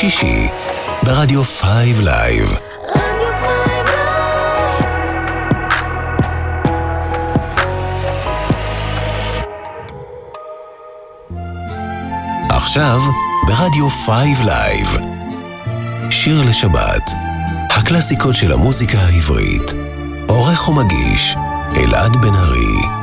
שישי, ברדיו 5 Live. רדיו Five Live. עכשיו, ברדיו 5 Live. שיר לשבת, הקלאסיקות של המוזיקה העברית. עורך ומגיש, אלעד בן ארי.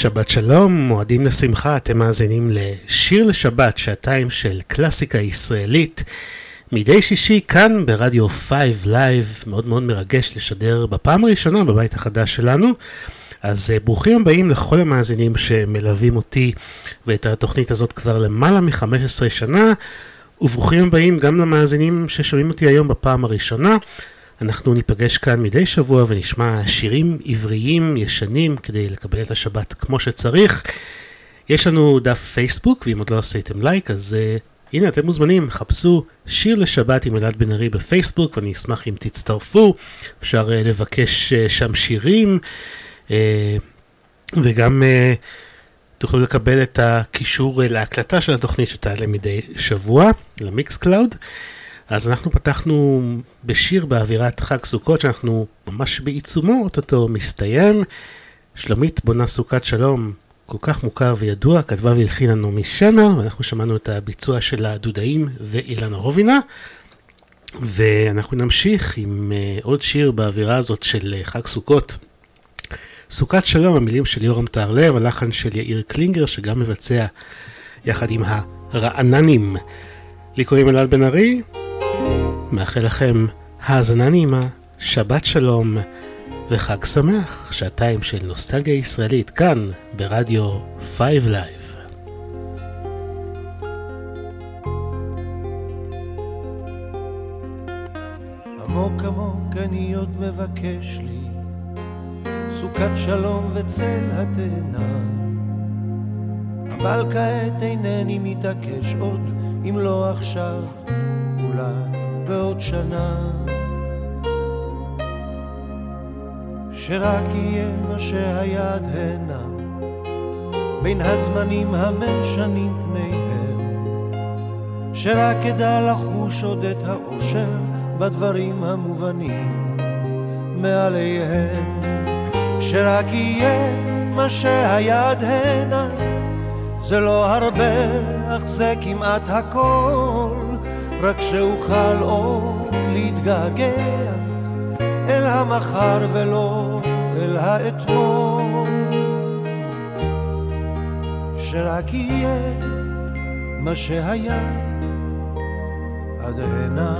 שבת שלום, מועדים לשמחה, אתם מאזינים לשיר לשבת, שעתיים של קלאסיקה ישראלית. מדי שישי כאן ברדיו 5 Live, מאוד מאוד מרגש לשדר בפעם הראשונה בבית החדש שלנו. אז אה, ברוכים הבאים לכל המאזינים שמלווים אותי ואת התוכנית הזאת כבר למעלה מ-15 שנה, וברוכים הבאים גם למאזינים ששומעים אותי היום בפעם הראשונה. אנחנו ניפגש כאן מדי שבוע ונשמע שירים עבריים ישנים כדי לקבל את השבת כמו שצריך. יש לנו דף פייסבוק, ואם עוד לא עשיתם לייק, אז אה, הנה אתם מוזמנים, חפשו שיר לשבת עם אלעד בן ארי בפייסבוק, ואני אשמח אם תצטרפו. אפשר אה, לבקש אה, שם שירים, אה, וגם אה, תוכלו לקבל את הקישור אה, להקלטה של התוכנית שתעלה מדי שבוע, ל Mixcloud. אז אנחנו פתחנו בשיר באווירת חג סוכות שאנחנו ממש בעיצומו, אוטוטו מסתיים. שלומית בונה סוכת שלום, כל כך מוכר וידוע, כתבה והלחינה נעמי שמר, ואנחנו שמענו את הביצוע של הדודאים ואילנה רובינה. ואנחנו נמשיך עם uh, עוד שיר באווירה הזאת של uh, חג סוכות. סוכת שלום, המילים של יורם טהרלב, הלחן של יאיר קלינגר, שגם מבצע יחד עם רעננים. לי קוראים אלעד בן ארי, מאחל לכם האזנה נעימה, שבת שלום וחג שמח, שעתיים של נוסטלגיה ישראלית כאן ברדיו 5 Live. עמוק עמוק אני עוד מבקש לי סוכת שלום וצל התאנה אבל כעת אינני מתעקש עוד אם לא עכשיו אולי בעוד שנה. שרק יהיה מה שהיד הנה בין הזמנים המשנים פניהם. שרק אדע לחוש עוד את האושר בדברים המובנים מעליהם. שרק יהיה מה שהיד הנה זה לא הרבה אך זה כמעט הכל רק שאוכל עוד להתגעגע אל המחר ולא אל האתמול. שרק יהיה מה שהיה עד הנה.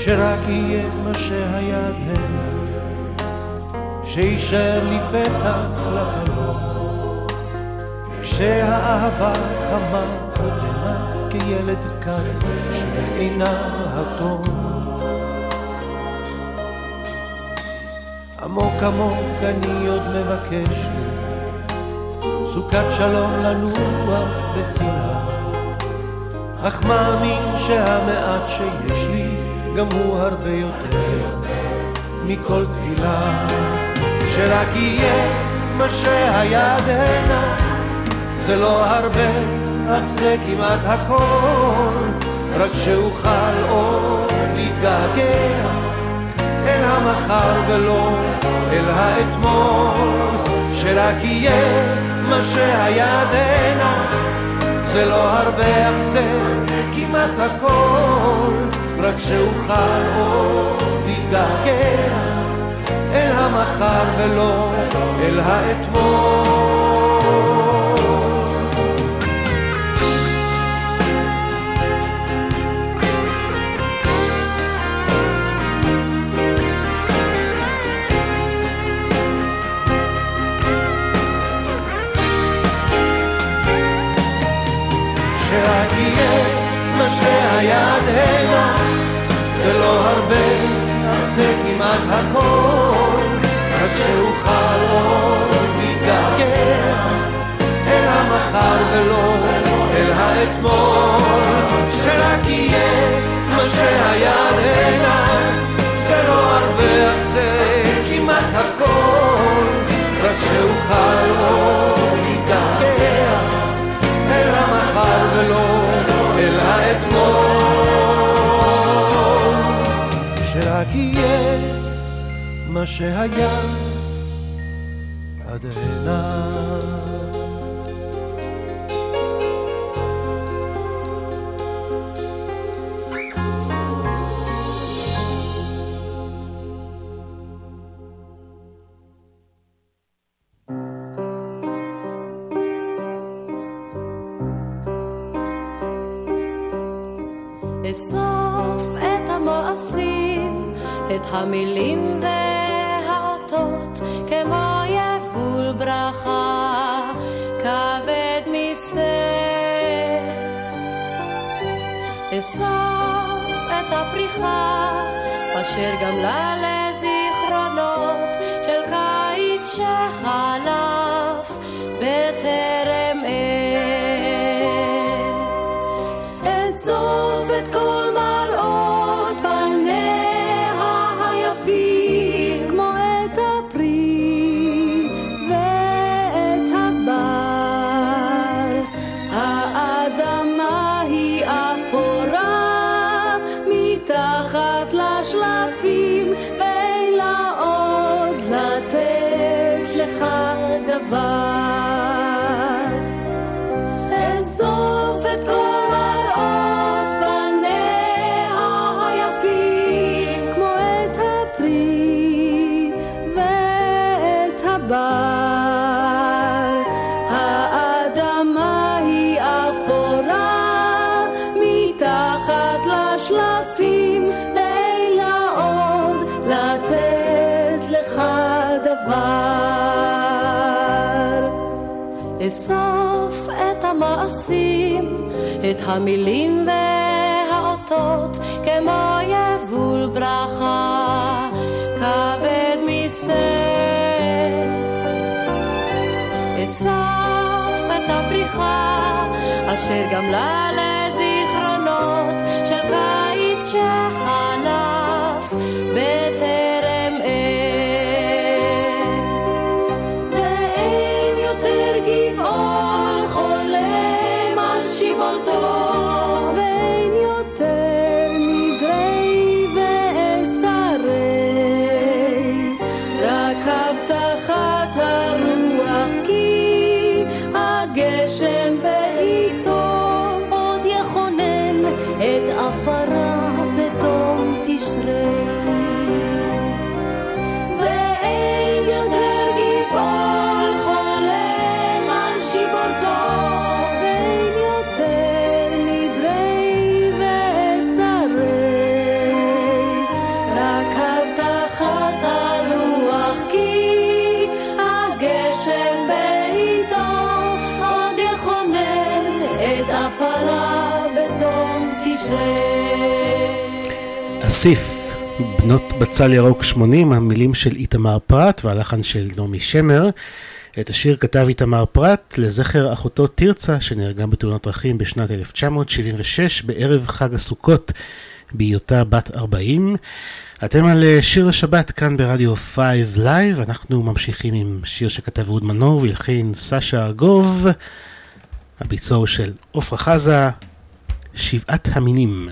שרק יהיה מה שהיה עד הנה שישאר לי פתח לחלום כשהאהבה חמה עודנה כילד קט שבעיניו התום עמוק עמוק אני עוד מבקש לי סוכת שלום לנוח בצילה. אך מאמין שהמעט שיש לי גם הוא הרבה יותר מכל תפילה. שרק יהיה מה שהיד הנה זה לא הרבה אך זה כמעט הכל. רק שאוכל עוד להתגעגע אל המחר ולא אל האתמול. שרק יהיה מה שהיד הנה זה לא הרבה אך זה כמעט הכל. רק שאוכל עוד להתגעגע אל המחר ולא אל האתמול מה שהיד הנה זה לא הרבה, אך זה כמעט הכל. רק שאוכל עוד להתגעגע אל המחר ולא אל האתמול. שרק יהיה מה שהיד הנה זה לא הרבה, אך זה כמעט הכל. רק שאוכל עוד שרק יהיה מה שהיה עד הנה המילים והאותות, כמו יבול ברכה, כבד משאת. אסוף את הפריחה, אשר גמלה לזיכרונות המילים והאותות כמו יבול ברכה כבד מסט אסף את הפריחה אשר גמלה לזיכרונות של קיץ של להוסיף בנות בצל ירוק 80, המילים של איתמר פרת והלחן של נעמי שמר. את השיר כתב איתמר פרת לזכר אחותו תרצה שנהרגה בתאונת דרכים בשנת 1976 בערב חג הסוכות בהיותה בת 40. אתם על אה, שיר השבת כאן ברדיו 5 Live, אנחנו ממשיכים עם שיר שכתב אהוד מנור והלחין סשה ארגוב, הביצור של עפרה חזה, שבעת המינים.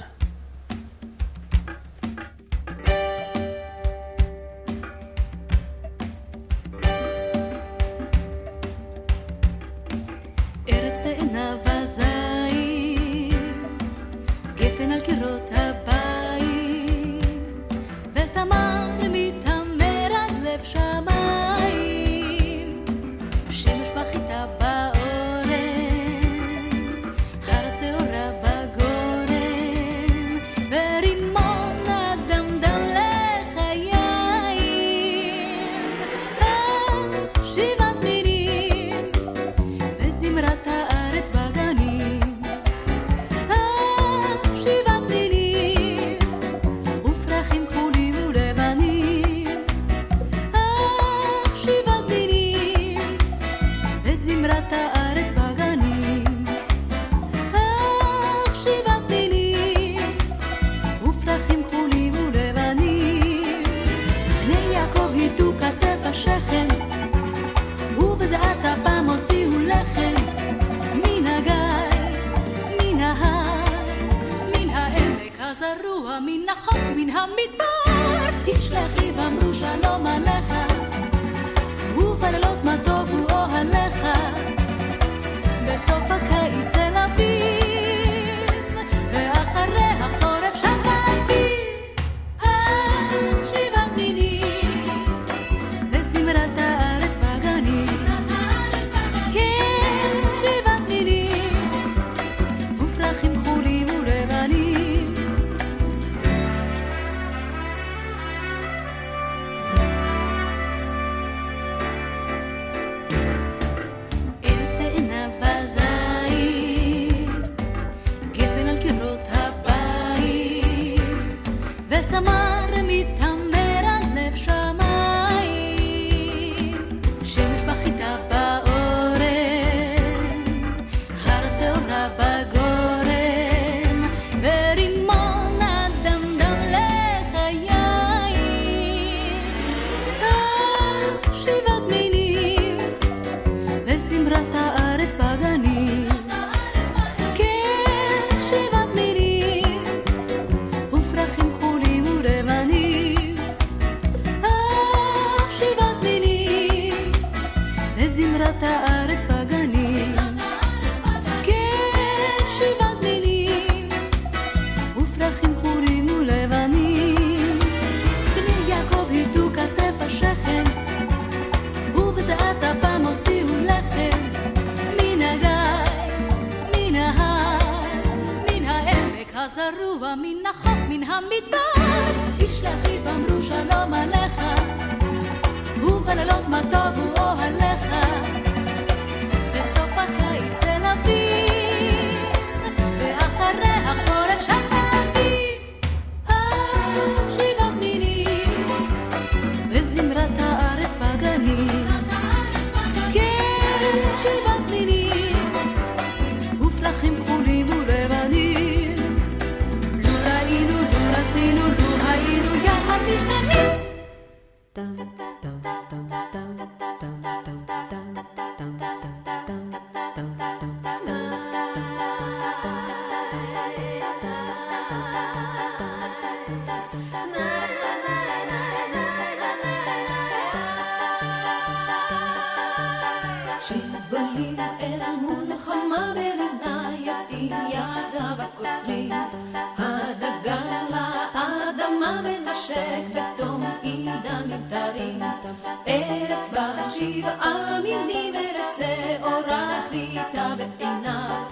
שבעה מינים ארץ שעורה חיטה ועיניו,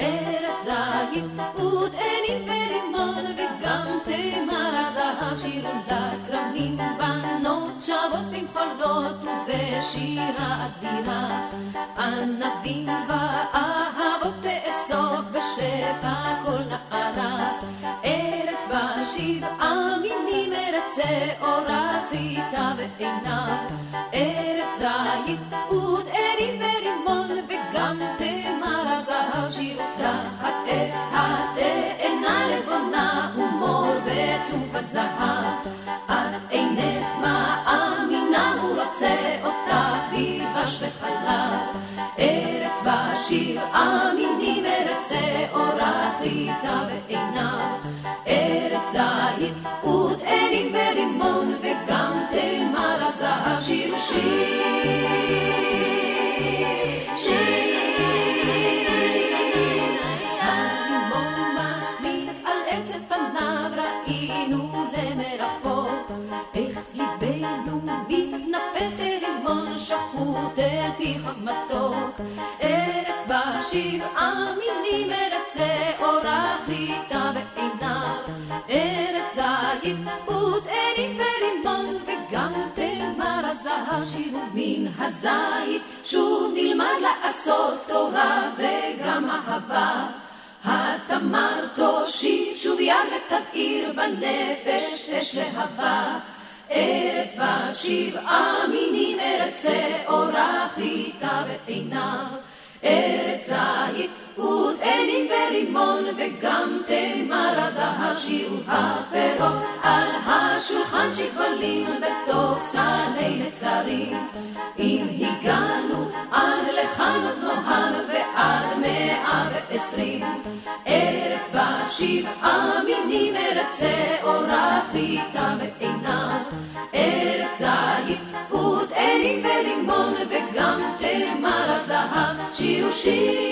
ארץ זית ותאנים ורימון וגם תמר הזהב שירו לכרמים, בנות שבות במחולות ובשירה אדירה, ענבים ואהבות תאסוף בשפע כל נערה, ארץ בה שבעה מינים ארץ שעורה חיטה ועיניו, ארץ זית ותאנים ורימון וגם תמר הזהב שירו תחת עץ התאנה לבונה ומור וצוף הזהב. את אינך מאמינה הוא רוצה אותך בדבש וחלב. ארץ בשיר אמינים ארץ שעורה חיטה ועיניו ארץ זית ותאנים ורימון וגם תמר הזהב שיר שיר אל פיך מתוק, ארץ בה שבעה מינים, ארץ שעורה חיטה ועיניו, ארץ זית ותאנים ורימון וגם תמר הזהב שירו מן הזית, שוב נלמד לעשות תורה וגם אהבה. התמר תושיט שוב יד ותבעיר בנפש אש להבה. ארץ ושבעה מינים, ארץ שעורה חיטה ועיניו. ארץ זית ותאנים ורימון וגם תמר הזהב שירו הפירות. על השולחן שכבלים בתוך סלי נצרים. אם הגענו עד לכאן עוד נוהל ועד מאה ועשרים. ארץ בה שבעה מינים ארץ שעורה חיטה ועיניו ארץ זית ותאנים ורימון וגם תמר הזהב שירו שיר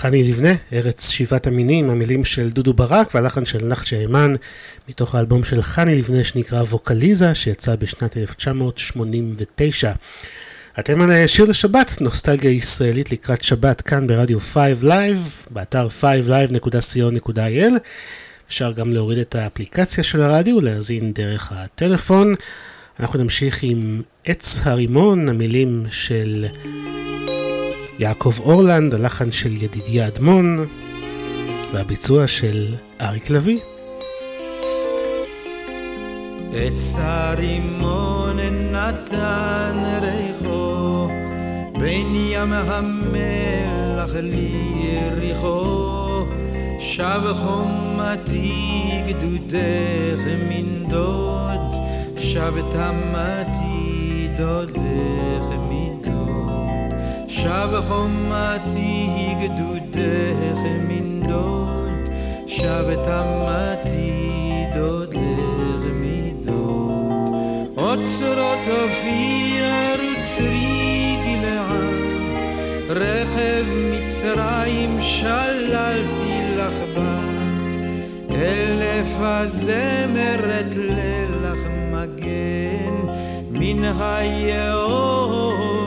חני לבנה, ארץ שבעת המינים, המילים של דודו ברק והלחן של נחצ'ה הימן, מתוך האלבום של חני לבנה שנקרא ווקליזה, שיצא בשנת 1989. אתם על שיר לשבת, נוסטלגיה ישראלית לקראת שבת, כאן ברדיו 5 Live, באתר 5live.co.il. אפשר גם להוריד את האפליקציה של הרדיו ולהאזין דרך הטלפון. אנחנו נמשיך עם עץ הרימון, המילים של יעקב אורלנד, הלחן של ידידיה אדמון והביצוע של אריק לביא. עץ הרימון נתן ריחו בין ים המלח ליריחו שב חומתי גדודך מנדוד שב תמתי דודך מדוד שב חומתי גדודך מנדוד שב תמתי דודך מדוד אוצרות אופיר רכב מצרים שללתי לך בת אלף הזמרת לילך מגן מן היאור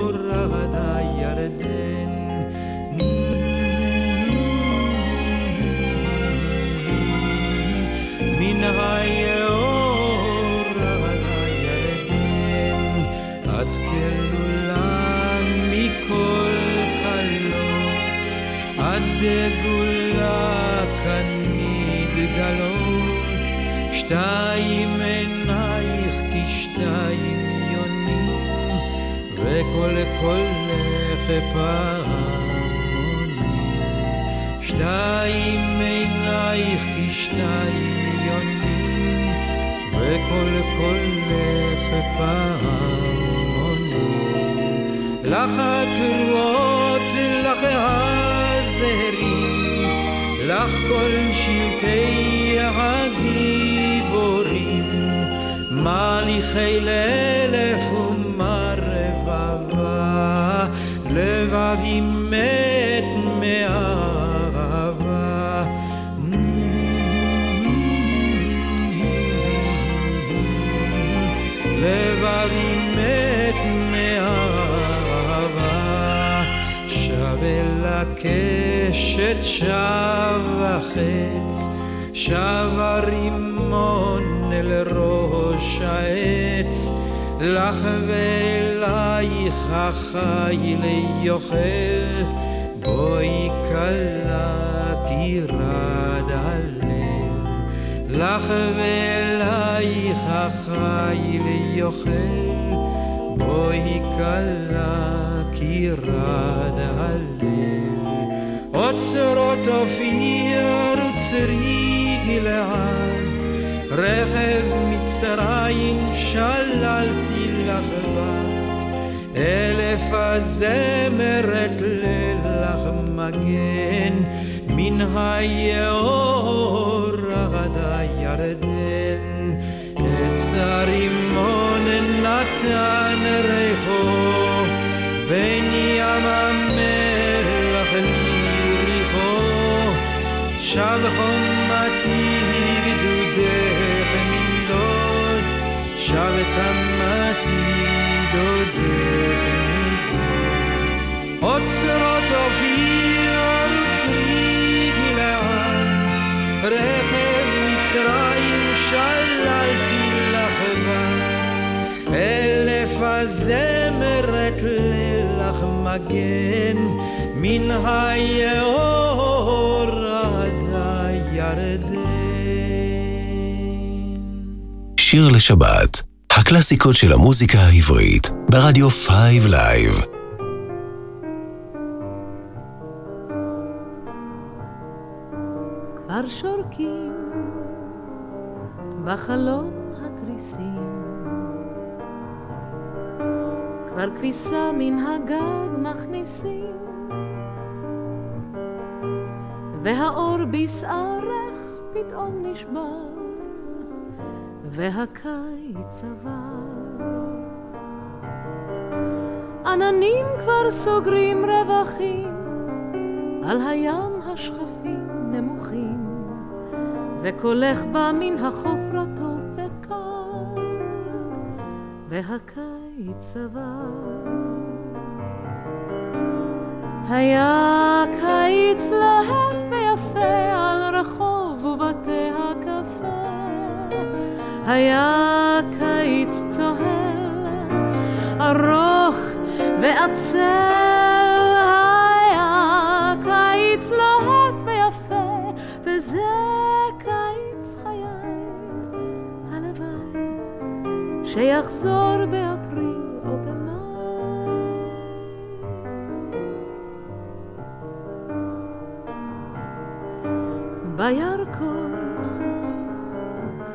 שתיים עינייך כשתיים יונים וכל קולך פעמונים שתיים עינייך כשתיים יונים, וכל קולך פעמונים. לך התרועות, לך הזרים, לך כל שבטי הגיבורים, מליכי לאלף ומה רבבה, לבבי מת מאהבה. לבבי מת מאהבה, שב אל הקשת, שב החץ, שב הרימון אל ראש העץ, לך ואלייך החיל יוכל, בואי כלה כי רד הלב, לך ואלייך החיל יוכל, בואי כלה כי רד הלב. אוצרות אופיר וצרי גלעד, רכב מצרים שללתי לך בת, אלף הזמרת לילך מגן, מן היאור עד הירדן, עץ הרימון נתן ריחו, בין ים המלח ליריחו, שב תמתי דודך נמדוד. אוצרות אופיר וצרי גלעד, רכב מצרים שללתי לך בת, אלף הזמרת לילך מגן, מן היאור עד הירדן. שיר לשבת, הקלאסיקות של המוזיקה העברית, ברדיו 5 לייב. כבר שורקים בחלון התריסים, כבר כביסה מן הגג מכניסים, והאור בשערך פתאום נשבר, והקיץ עבר. עננים כבר סוגרים רווחים על הים השכפים נמוכים, וקולך בא מן החוף רטוב וקר, והקיץ עבר. היה קיץ להט ויפה על רחוב ובתי היה קיץ צוהל, ארוך ועצל, היה קיץ להט ויפה, וזה קיץ חיי, הלוואי שיחזור באפריל או במאי. בירקון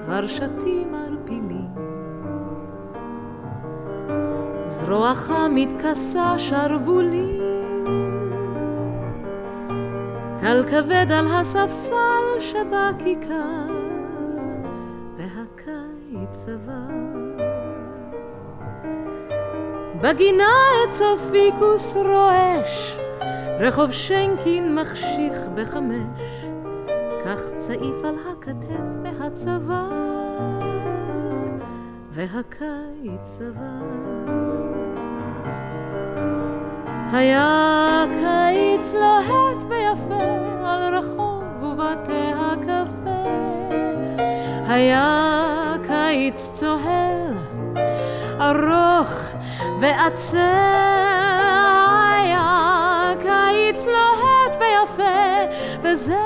כבר שתים ערפילים, זרועך מתכסה שרוולים, טל כבד על הספסל שבכיכר, והקיץ עבר. בגינה עץ הפיקוס רועש, רחוב שנקין מחשיך בחמש, כך צעיף על הכתף מהצבא, והקיץ עבר. היה קיץ להט ויפה על רחוב ובתי הקפה, היה קיץ צוהל, ארוך ועצל, היה קיץ להט ויפה, וזה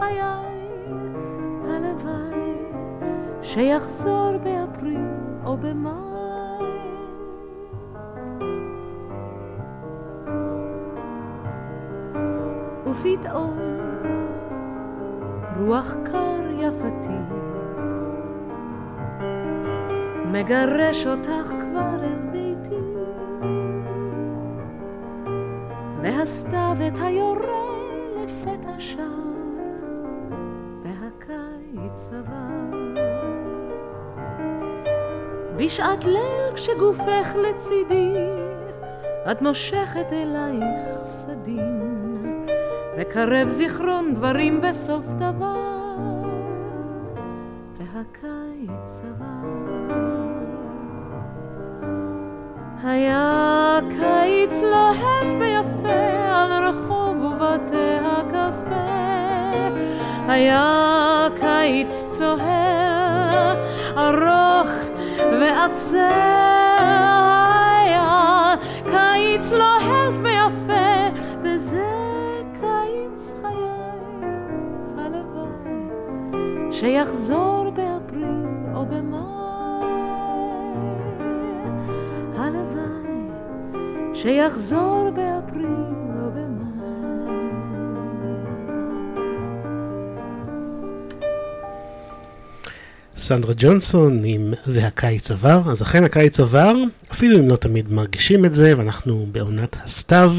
חיי, הלוואי שיחזור באפריל או במאי. ופתאום רוח קר יפתי מגרש אותך כבר אל ביתי והסתיו את היורה בשעת ליל כשגופך לצידי את מושכת אלייך סדין וקרב זיכרון דברים בסוף דבר והקיץ עבר. היה קיץ לוהט ויפה על רחוב ובתי הקפה היה שיחזור באפריל או במאי שיחזור באפריל סנדרה ג'ונסון עם והקיץ עבר, אז אכן הקיץ עבר, אפילו אם לא תמיד מרגישים את זה, ואנחנו בעונת הסתיו,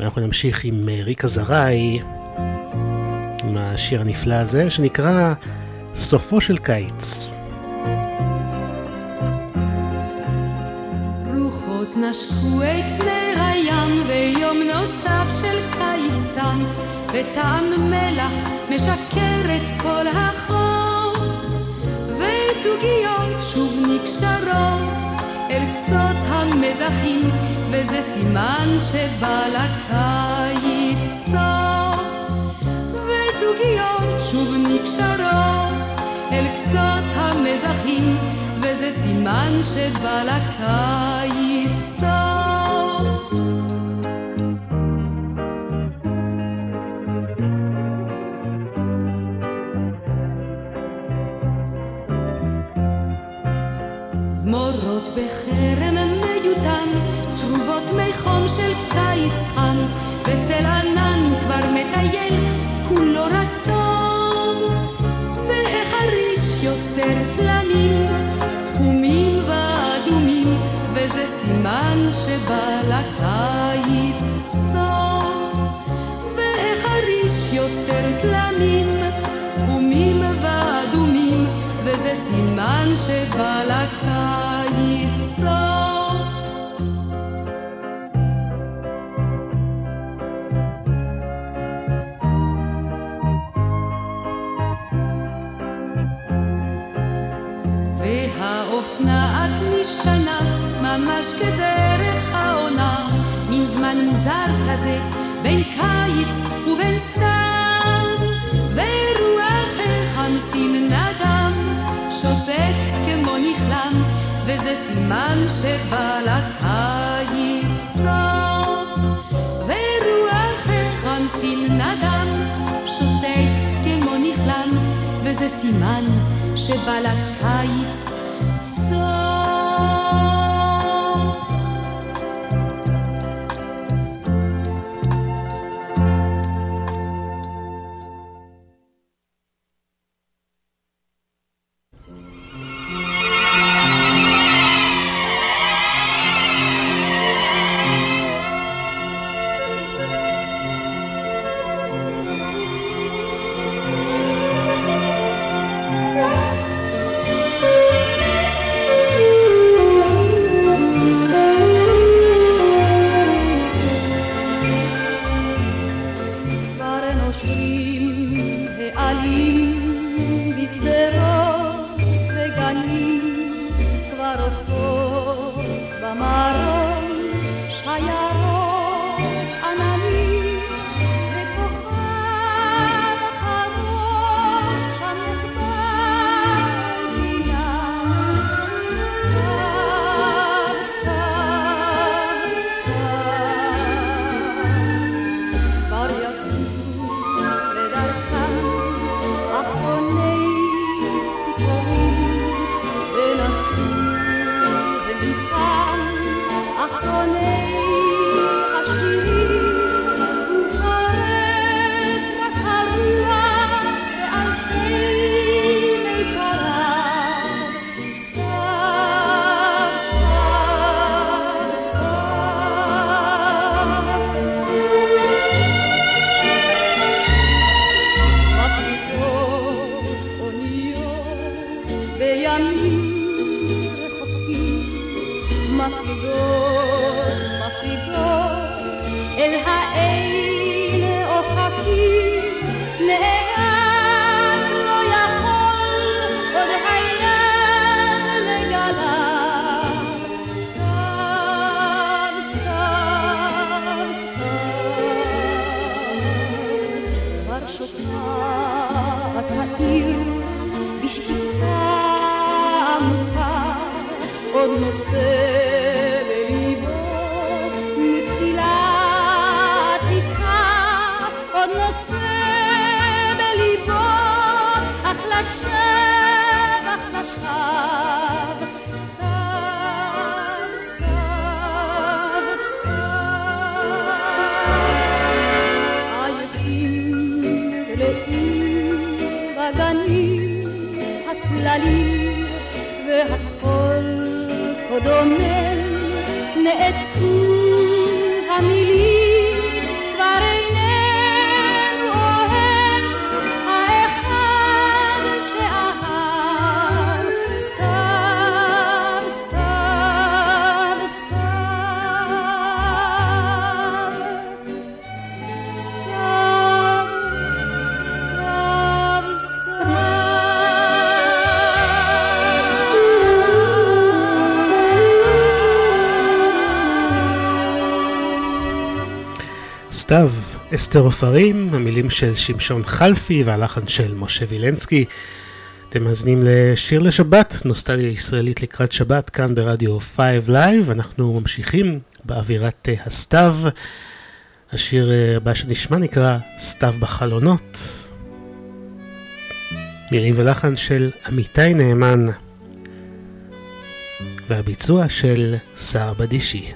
ואנחנו נמשיך עם אה, ריקה זרעי, עם השיר הנפלא הזה, שנקרא סופו של קיץ. וטעם מלח משקר את כל החוף ודוגיות שוב נקשרות אל קצות המזחים וזה סימן שבא לקיץ סוף ודוגיות שוב נקשרות אל קצות המזחים וזה סימן שבא לקיץ סוף. של קיץ חם, וצל ענן כבר מטייל, כולו רטוב, והחריש יוצר תלמים, חומים ואדומים, וזה סימן שבא לקיץ סוף. והחריש יוצר תלמים, חומים ואדומים, וזה סימן שבא לקיץ ממש כדרך העונה. מין זמן מוזר כזה בין קיץ ובין סתיו ורוח החמסין נדם שותק כמו נכלם וזה סימן שבא לקיץ סוף. ורוח החמסין נדם שותק כמו נכלם וזה סימן שבא לקיץ אחרוני סתיו, אסתר עופרים, המילים של שמשון חלפי והלחן של משה וילנסקי. אתם מאזינים לשיר לשבת, נוסטליה ישראלית לקראת שבת, כאן ברדיו 5 Live. אנחנו ממשיכים באווירת אה, הסתיו. השיר אה, הבא שנשמע נקרא סתיו בחלונות. מילים ולחן של עמיתי נאמן. והביצוע של שר בדישי.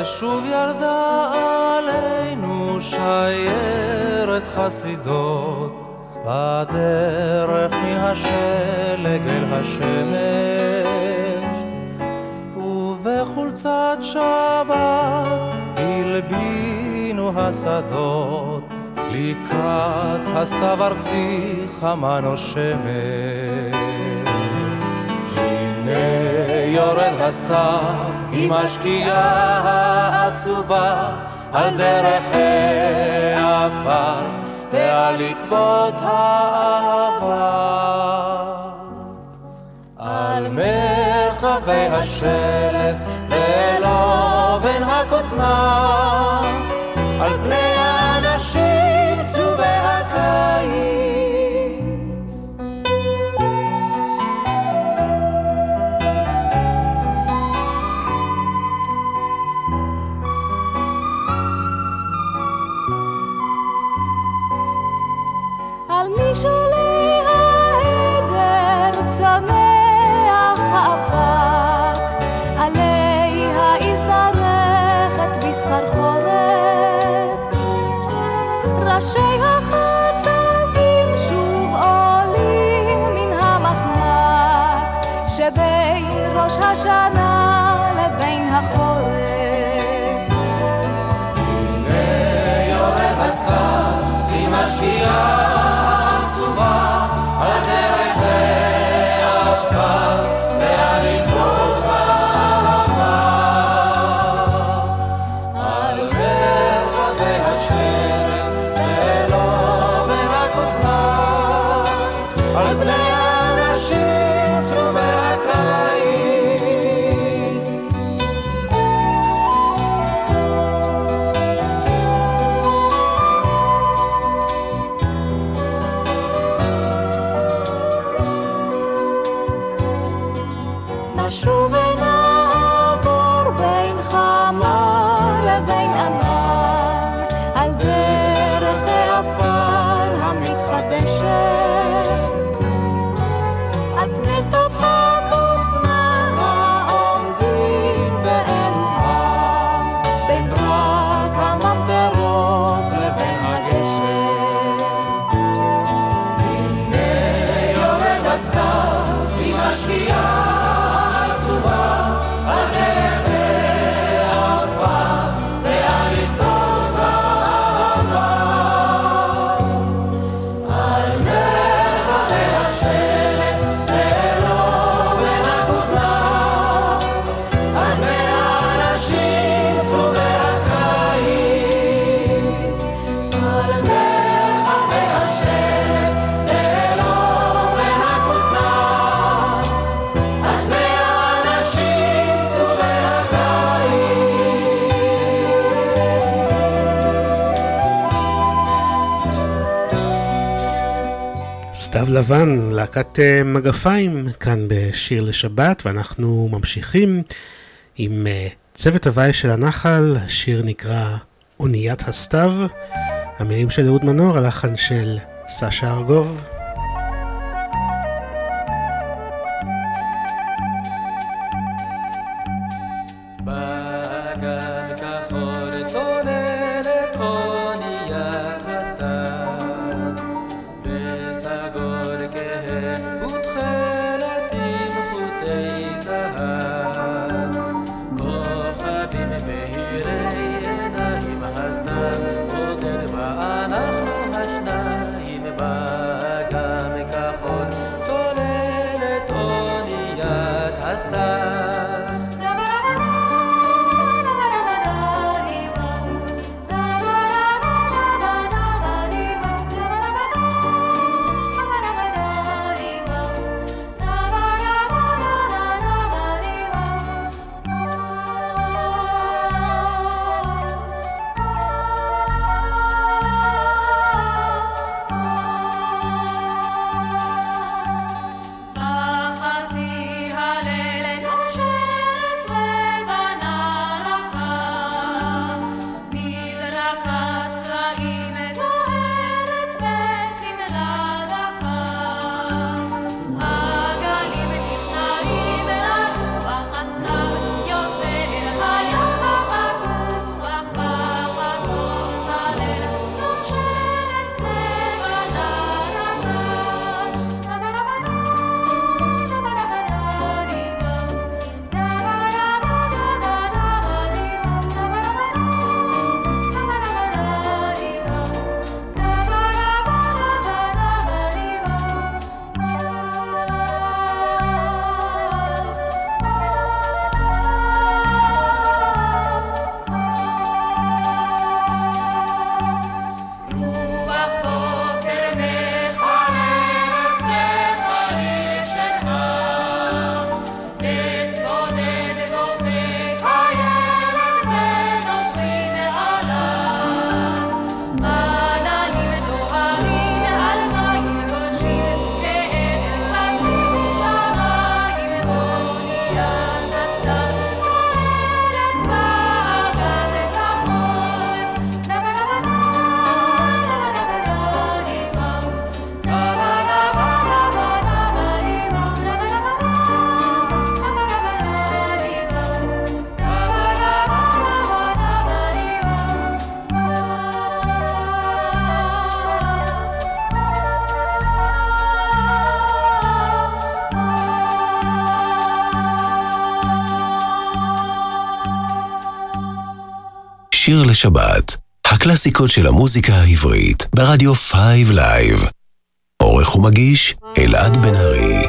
ושוב ירדה עלינו שיירת חסידות. בדרך מן השלג אל השמש ובחולצת שבת הלבינו השדות. לקראת הסתיו ארצי חמה נושמת הנה יורד הסתיו היא משקיעה עצובה על דרך העפר ועל עקבות האהבה. על מרחבי השלף ולא בין הכותנה, על פני האנשים צהובי הקיץ. השקיעה עצובה לבן, להקת אה, מגפיים, כאן בשיר לשבת, ואנחנו ממשיכים עם אה, צוות הוואי של הנחל, השיר נקרא אוניית הסתיו, המילים של אהוד מנור, הלחן של סשה ארגוב. לשבת, הקלאסיקות של המוזיקה העברית, ברדיו 5 Live. עורך ומגיש, אלעד בן ארי.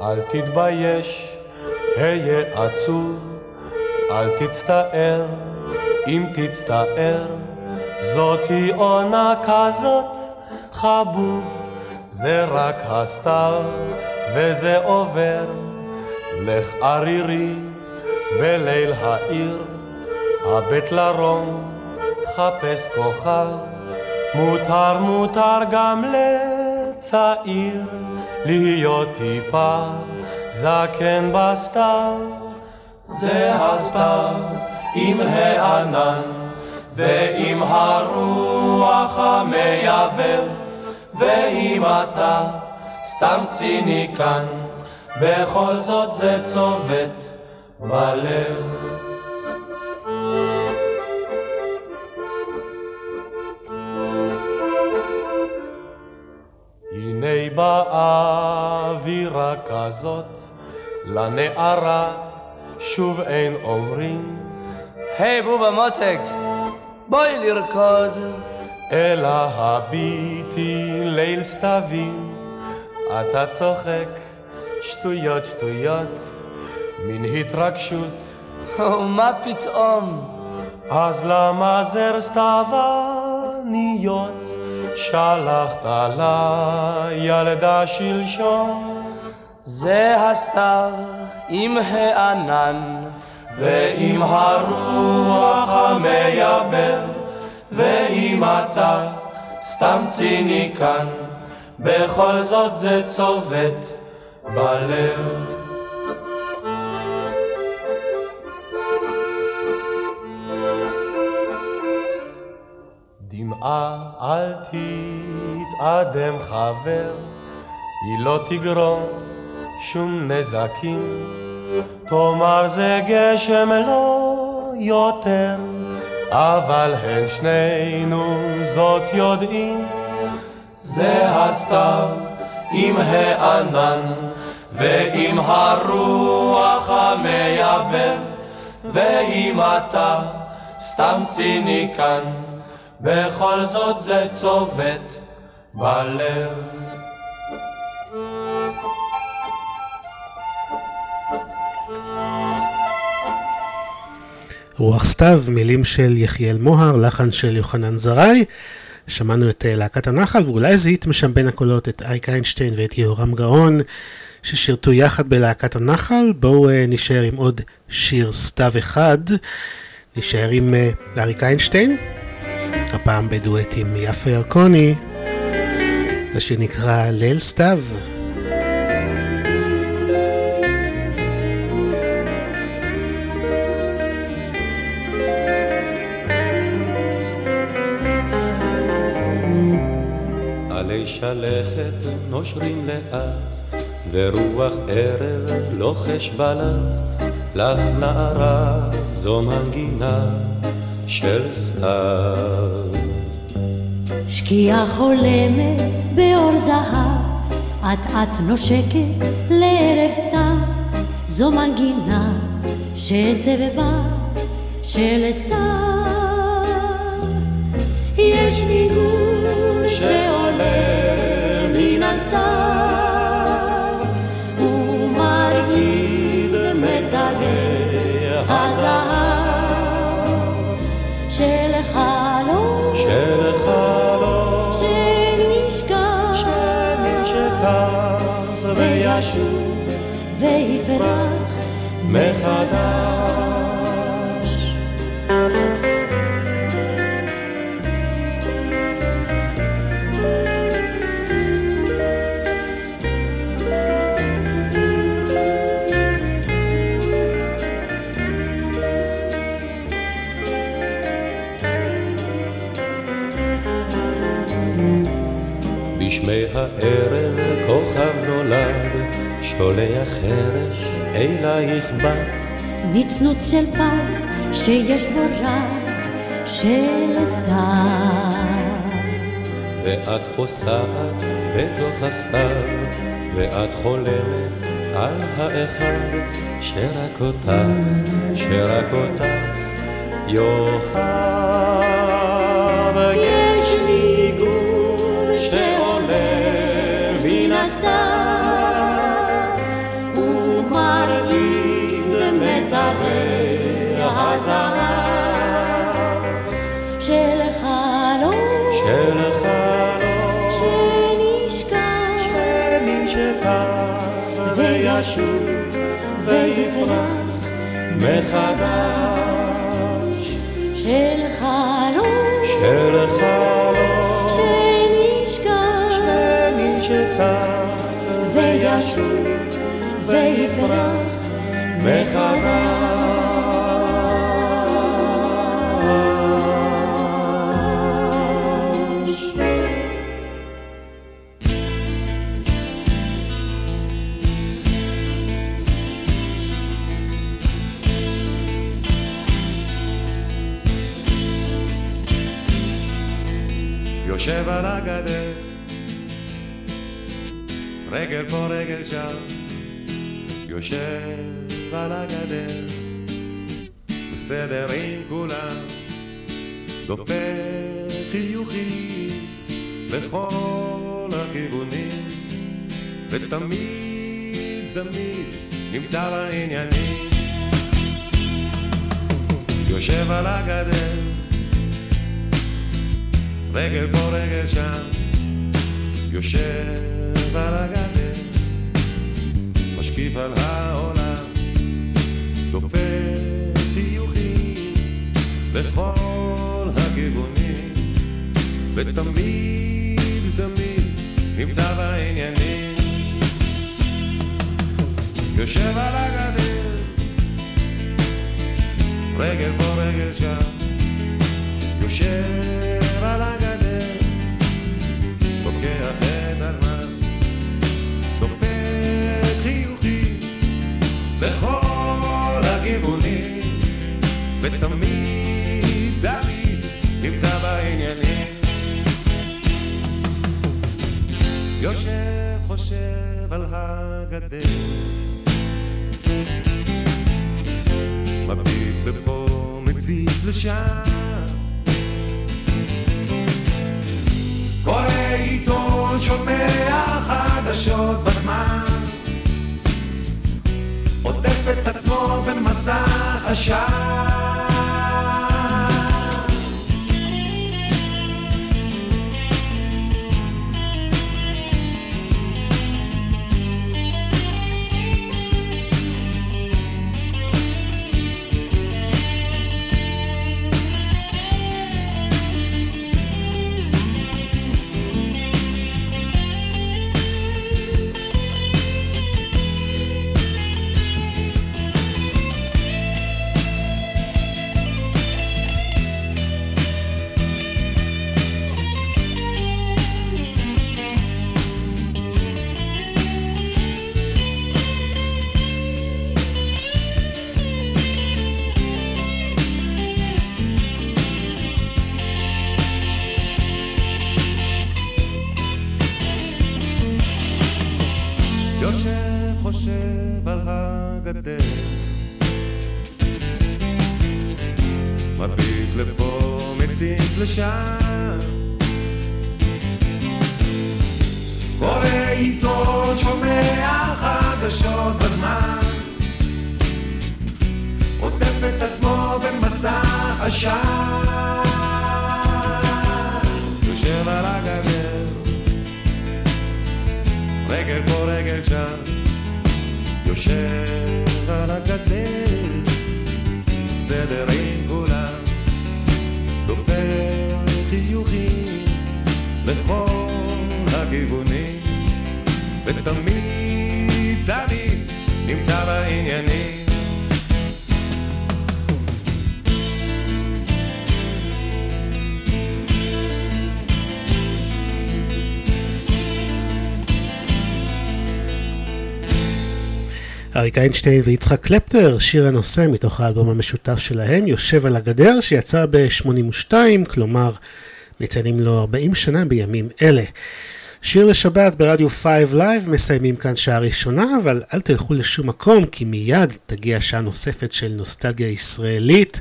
אל תתבייש, היה עצוב, אל תצטער, אם תצטער, זאת היא עונה כזאת, חבוב, זה רק הסתיו, וזה עובר. לך ערירי בליל העיר, הבט לרום, חפש כוכב, מותר מותר גם לצעיר, להיות טיפה זקן בסתיו. זה הסתיו עם הענן ועם הרוח המייבב ואם אתה סתם ציניקן בכל זאת זה צובט בלב. הנה באווירה כזאת לנערה שוב אין אומרים היי בובה מותק, בואי לרקוד. אלא הביטי ליל סתבים, אתה צוחק שטויות שטויות, מן התרגשות. ומה פתאום? אז למה זר סתיווניות שלחת לילדה שלשום? זה הסתיו עם הענן ועם הרוח המייבב ואם אתה סתם ציניקן בכל זאת זה צובט בלב. דמעה אל תתאדם חבר היא לא תגרום שום נזקים, תאמר זה גשם לא יותר, אבל הן שנינו זאת יודעים, זה הסתיו עם הענן ועם הרוח המייבב, ואם אתה סתם ציניקן, בכל זאת זה צובט בלב. רוח סתיו, מילים של יחיאל מוהר, לחן של יוחנן זרעי. שמענו את אה, להקת הנחל, ואולי זיהיתם שם בין הקולות את אייק איינשטיין ואת יהורם גאון, ששירתו יחד בלהקת הנחל. בואו אה, נשאר עם עוד שיר סתיו אחד. נשאר עם אה, אריק איינשטיין, הפעם בדואט עם יפה ירקוני. השיר נקרא ליל סתיו. שלכת נושרים לאט, ורוח ערב לוחש בלט, לך נערה זו מנגינה של סתיו. שקיעה חולמת באור זהב, אט אט נושקת לערב סתיו, זו מנגינה של צבבה של סתיו. יש ניגון בשמי הערב כוכב נולד, שולח חרש אלייך בת. נצנוץ של פז שיש בו רז של סתיו. ואת פוסעת בתוך הסתיו, ואת חולמת על האחד שרק אותך, שרק אותך יאהב. יש ניגון שעולה מן הסתיו הזהב של חלום של חלום שנשכח. שנשכח וישוב ויפרח מחדש. של חלום של חלום שנשכח. שנשכח. וישוב ויפרח מחדש רגל פה רגל שם, יושב על הגדר, בסדר עם כולם, דופק חיוכים לכל הכיוונים, ותמיד תמיד נמצא בעניינים. יושב על הגדר, רגל פה רגל שם, יושב על הגדר, על העולם, דופק חיוכים לכל הכיוונים, ותמיד תמיד נמצא בעניינים. יושב על הגדר, רגל פה רגל שם, יושב על הגדר, יושב חושב על הגדר, מביט לפה מציץ לשם. קורא עיתון, שומע חדשות בזמן. עוטף את עצמו במסך עשן אריק איינשטיין ויצחק קלפטר, שיר הנושא מתוך האלבום המשותף שלהם, יושב על הגדר, שיצא ב-82, כלומר מציינים לו 40 שנה בימים אלה. שיר לשבת ברדיו 5 Live, מסיימים כאן שעה ראשונה, אבל אל תלכו לשום מקום, כי מיד תגיע שעה נוספת של נוסטלגיה ישראלית.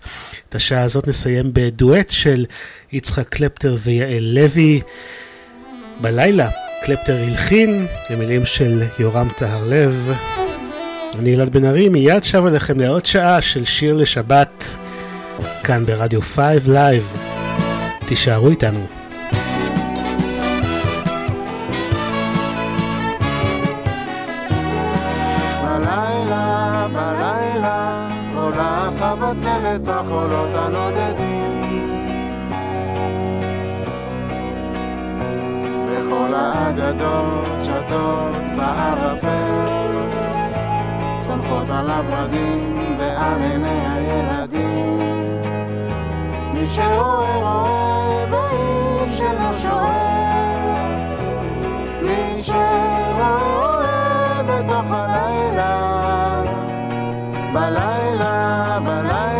את השעה הזאת נסיים בדואט של יצחק קלפטר ויעל לוי. בלילה קלפטר הלחין, למילים של יורם טהרלב. אני אלעד בן ארי, מיד שב אליכם לעוד שעה של שיר לשבת, כאן ברדיו 5 Live. תישארו איתנו. האגדות שטות בערפל צונחות על הורדים ועל עיני הילדים מי שרואה רואה ואיש אינו שואל מי שרואה רואה בתוך הלילה בלילה, בלילה.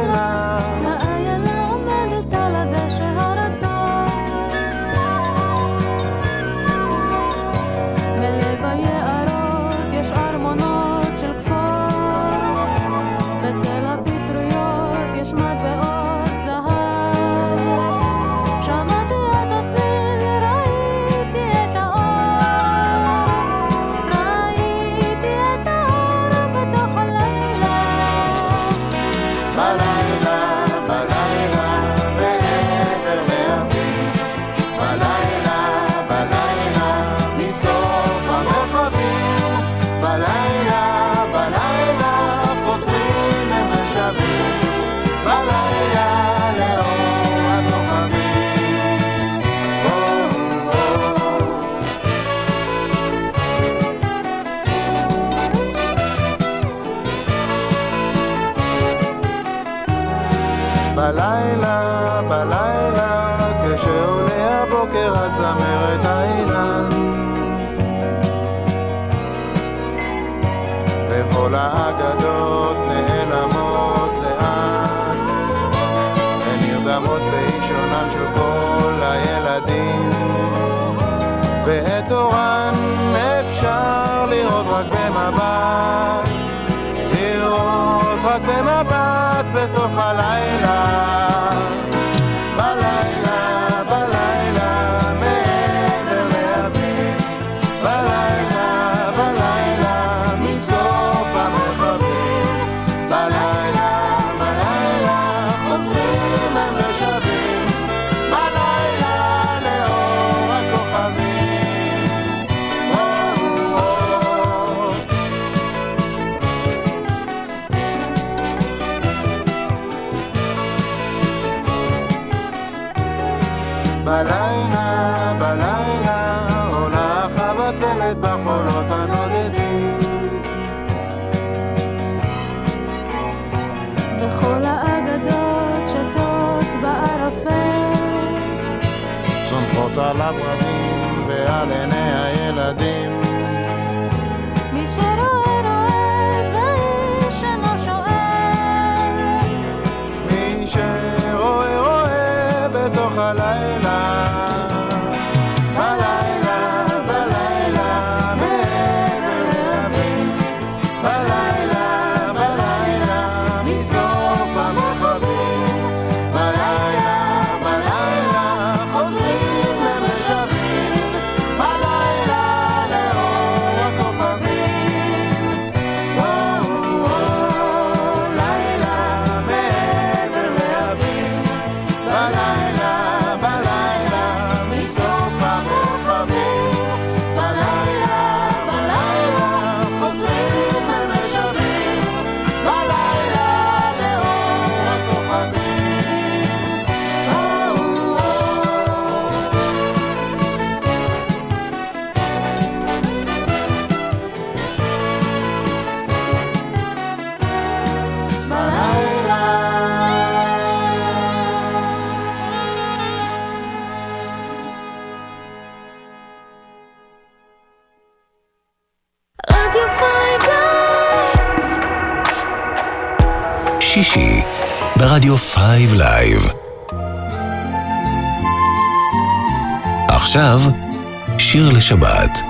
לשבת,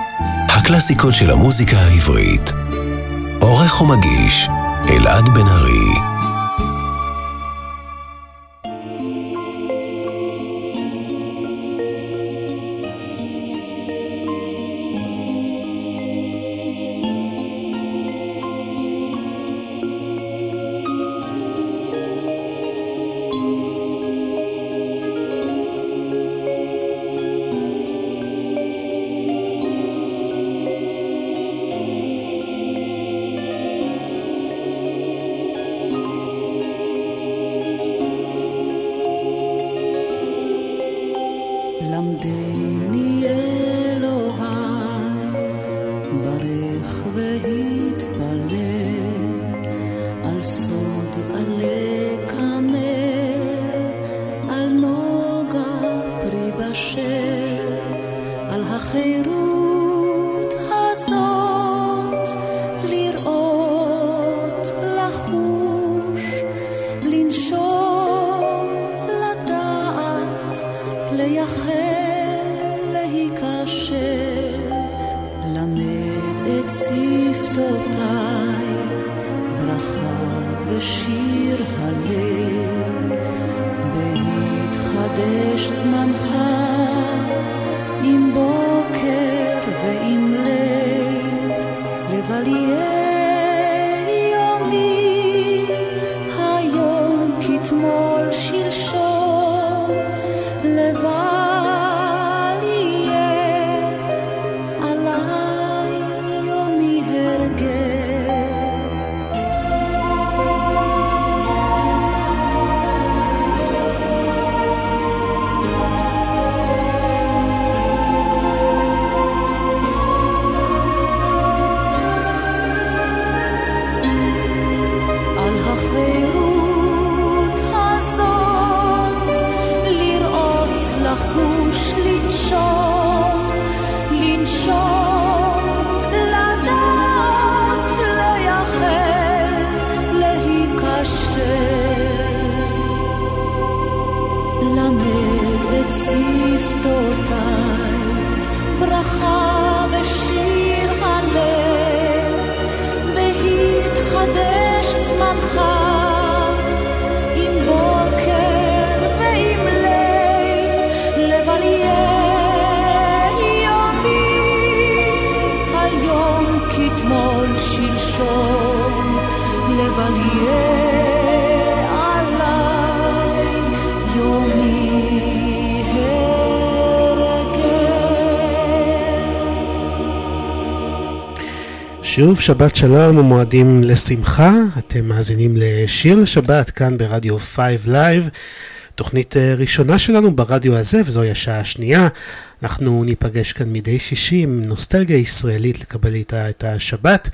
הקלאסיקות של המוזיקה העברית. עורך ומגיש, אלעד בן ארי. שוב שבת שלום ומועדים לשמחה, אתם מאזינים לשיר לשבת כאן ברדיו 5 Live, תוכנית אה, ראשונה שלנו ברדיו הזה וזוהי השעה השנייה. אנחנו ניפגש כאן מדי שישי עם נוסטלגיה ישראלית לקבל איתה את השבת.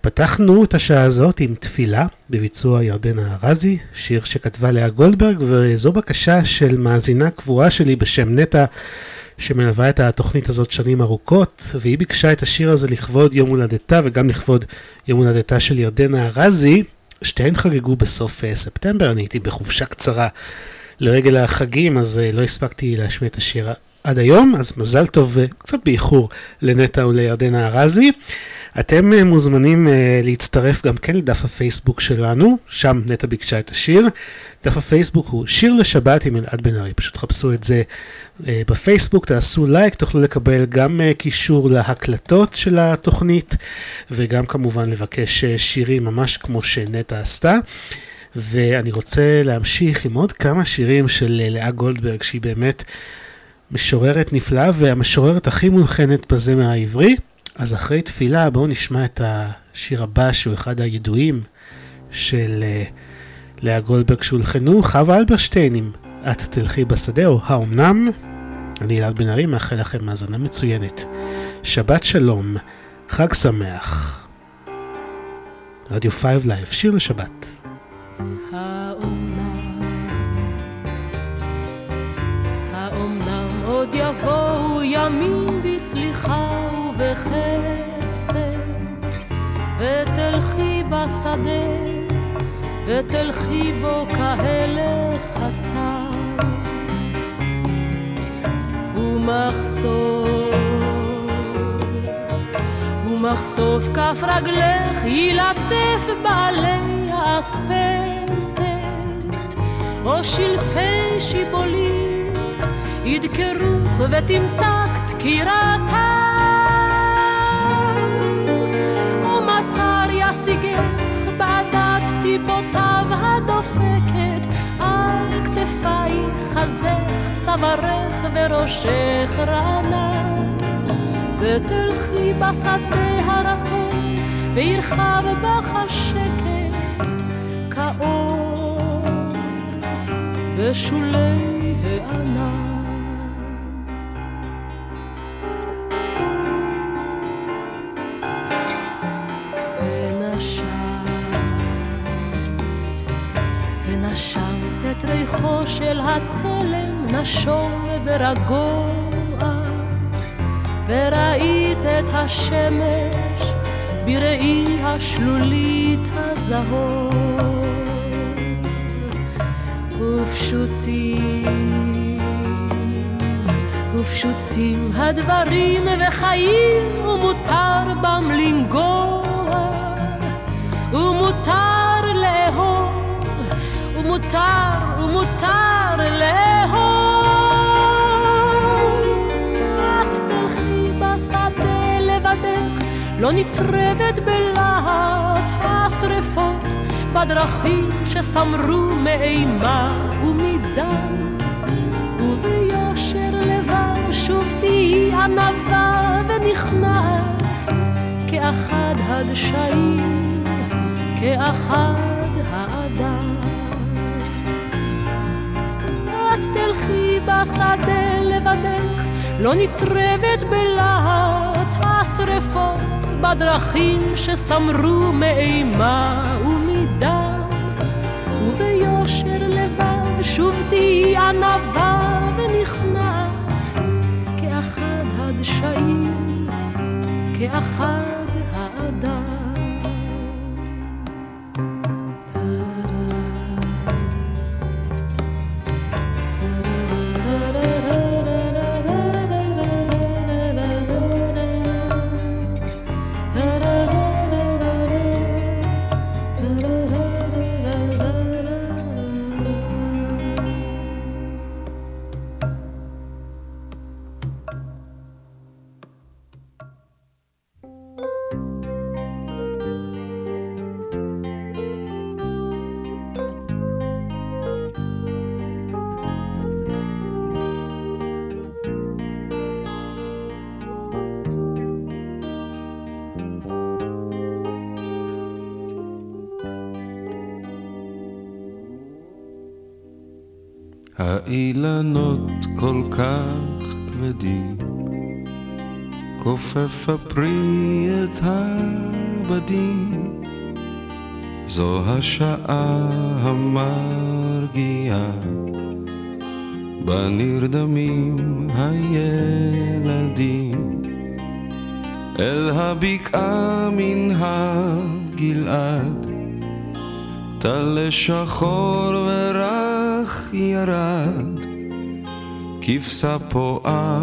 פתחנו את השעה הזאת עם תפילה בביצוע ירדנה ארזי, שיר שכתבה לאה גולדברג וזו בקשה של מאזינה קבועה שלי בשם נטע. שמלווה את התוכנית הזאת שנים ארוכות, והיא ביקשה את השיר הזה לכבוד יום הולדתה וגם לכבוד יום הולדתה של ירדנה ארזי. שתיהן חגגו בסוף uh, ספטמבר, אני הייתי בחופשה קצרה לרגל החגים, אז uh, לא הספקתי להשמיע את השיר עד היום, אז מזל טוב, uh, קצת באיחור, לנטע ולירדנה ארזי. אתם uh, מוזמנים uh, להצטרף גם כן לדף הפייסבוק שלנו, שם נטע ביקשה את השיר. דף הפייסבוק הוא שיר לשבת עם אלעד בן ארי, פשוט חפשו את זה בפייסבוק, תעשו לייק, תוכלו לקבל גם קישור להקלטות של התוכנית, וגם כמובן לבקש שירים ממש כמו שנטע עשתה. ואני רוצה להמשיך עם עוד כמה שירים של לאה גולדברג, שהיא באמת משוררת נפלאה והמשוררת הכי מולחנת בזמר העברי. אז אחרי תפילה בואו נשמע את השיר הבא שהוא אחד הידועים של אה, לאה גולדברג שהולחנו, חווה אלברשטיין עם את תלכי בשדה או האומנם. אני אלעד בן ארי מאחל לכם האזנה מצוינת. שבת שלום, חג שמח. רדיו 5 Live, שיר לשבת. האומנם עוד יבואו ימים בסליחה ובחסד, ותלכי בשדה, ותלכי בו כהלך הטל. ומחשוף ומחשוף כף רגלך ילטף בעלי האספסת או שלפי שיבולים ידקרוך ותמתק דקירתה או מטר ישיגך בעדת טיפותיו הדופקת על כתפייך חזך צווארך וראשך רענן. ותלכי בשדה הרטון וירחב בך השקט כאור בשולי הענן ונשמת את ריחו של התלם נשום ורגוע וראית את השמש בראי השלולית הזהור. ופשוטים ופשוטים הדברים וחיים ומותר בם לנגוע ומותר לאהוב ומותר ומותר לאהוב. את תלכי בשדה לבדך לא נצרבת בלהט השרפות בדרכים שסמרו מאימה ומדם. וביושר לבב שוב תהי ענווה ונכנעת כאחד הדשאים כאחד תלכי בשדה לבדך לא נצרבת בלהט השרפות בדרכים שסמרו מאימה ומדם. וביושר לבב שוב תהי ענווה ונכנעת כאחד הדשאים כאחד האדם כך כבדים, כופף הפרי את הבדים, זו השעה המרגיעה, בה נרדמים הילדים, אל הבקעה מן הגלעד, טל שחור ורך ירד, כבשה פועה,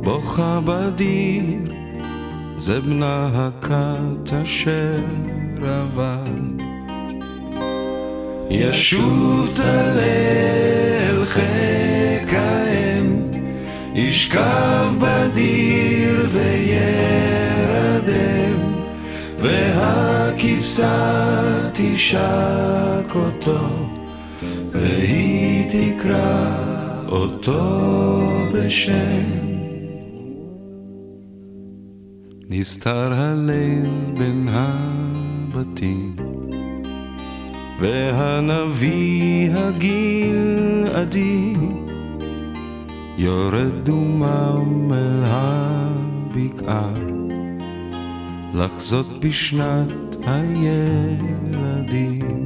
בוכה בדיר, זה בנה הכת אשר עבד. ישוב טלה אל חיק האם, ישכב בדיר וירדם, והכבשה תשק אותו, והיא תקרא אותו בשם. נסתר הליל בין הבתים, והנביא הגלעדי יורד דומם אל הבקעה, לחזות בשנת הילדים.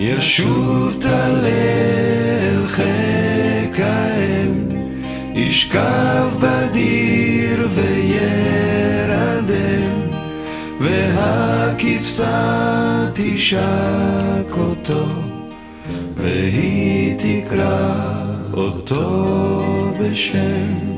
ישוב טלה אל חיק האם, ישכב בדיר וירדם, והכבשה תשק אותו, והיא תקרא אותו בשם.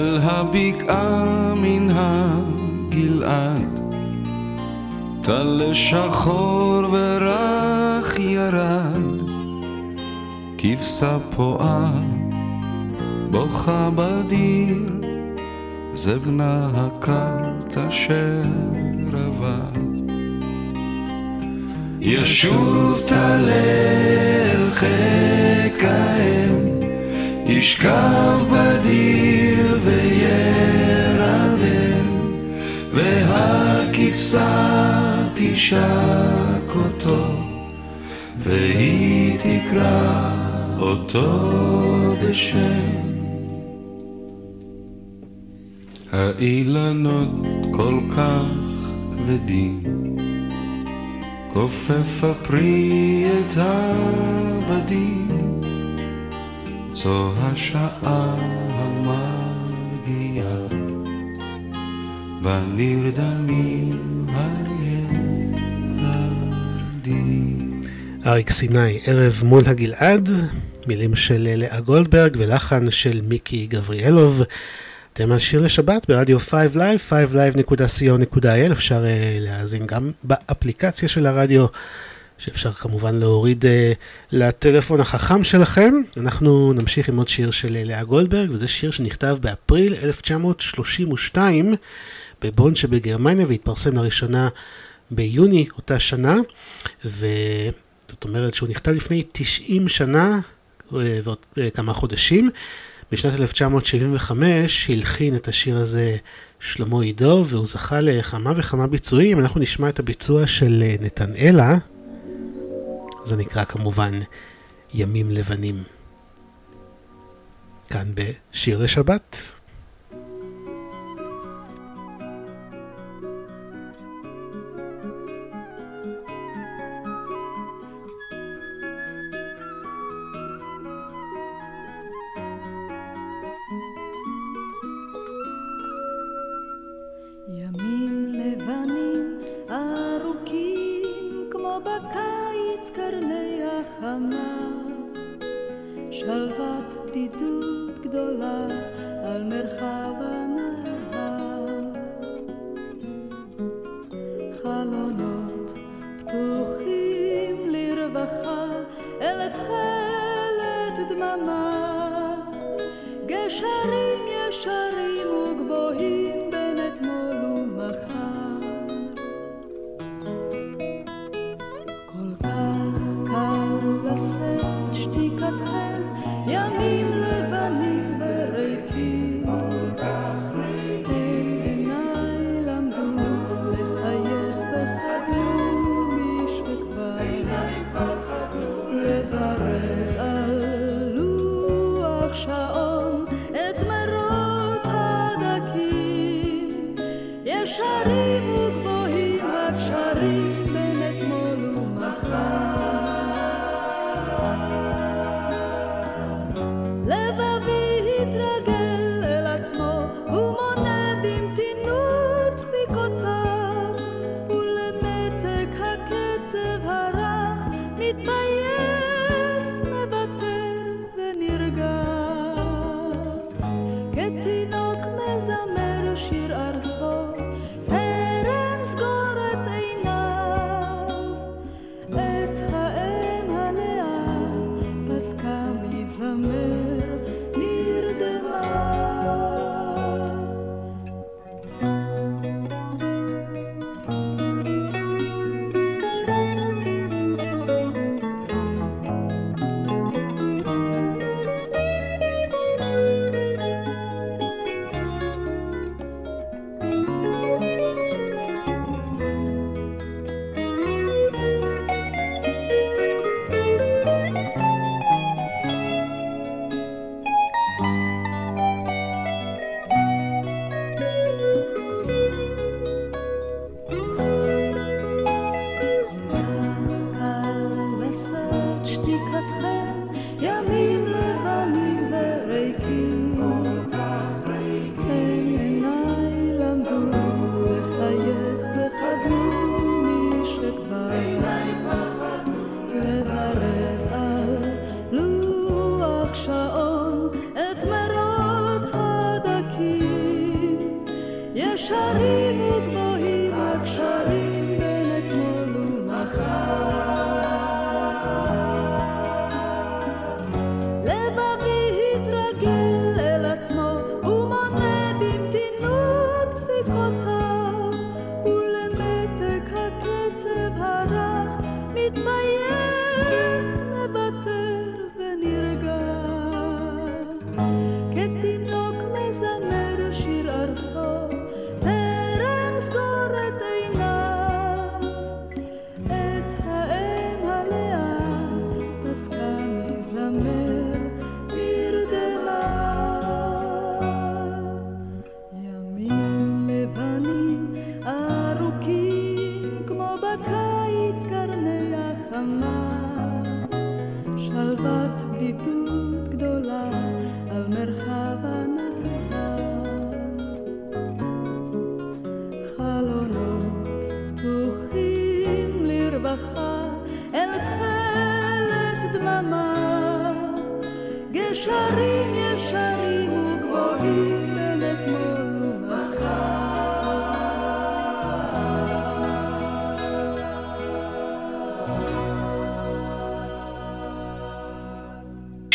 אל הבקעה מן הגלעד, טל שחור ורך ירד, כבשה פועה, בוכה בדיר, זה בנה הכת אשר עבד. ישוב טל אל חיק האם, ישכב בדיר וירדם, והכבשה תשק אותו, והיא תקרא אותו בשם. האילנות כל כך כבדים, כופף הפרי את הבדים. זו השעה המרגיעה, בנרדמים הילדים. אריק סיני, ערב מול הגלעד, מילים של לאה גולדברג ולחן של מיקי גבריאלוב. אתם על שיר לשבת ברדיו 5 Live, 5live.co.il, אפשר uh, להאזין גם באפליקציה של הרדיו, שאפשר כמובן להוריד uh, לטלפון החכם שלכם. אנחנו נמשיך עם עוד שיר של uh, לאה גולדברג, וזה שיר שנכתב באפריל 1932 בבון שבגרמניה והתפרסם לראשונה ביוני אותה שנה, וזאת אומרת שהוא נכתב לפני 90 שנה ועוד כמה חודשים. בשנת 1975 הלחין את השיר הזה שלמה עידו, והוא זכה לכמה וכמה ביצועים. אנחנו נשמע את הביצוע של נתנאלה. זה נקרא כמובן ימים לבנים. כאן בשיר לשבת. החמה שלוות בדידות גדולה על מרחב הנהר. חלונות פתוחים לרווחה אל תכלת דממה. גשרים ישרים וגבוהים לשאת שתיקתכם ימים לבנים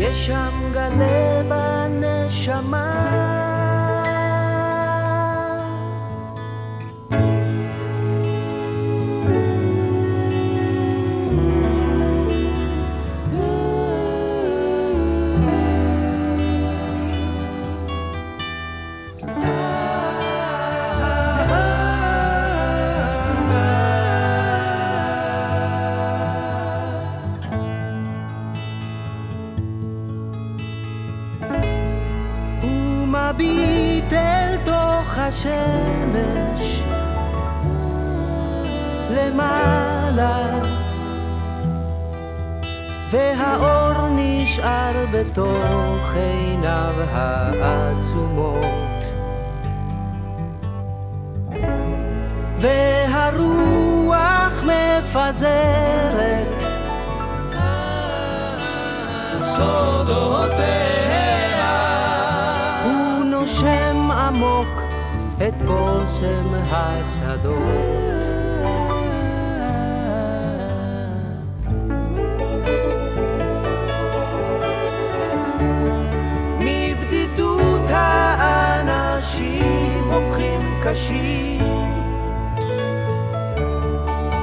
יש שם גלי בנשמה השדות. מבדידות האנשים הופכים קשים,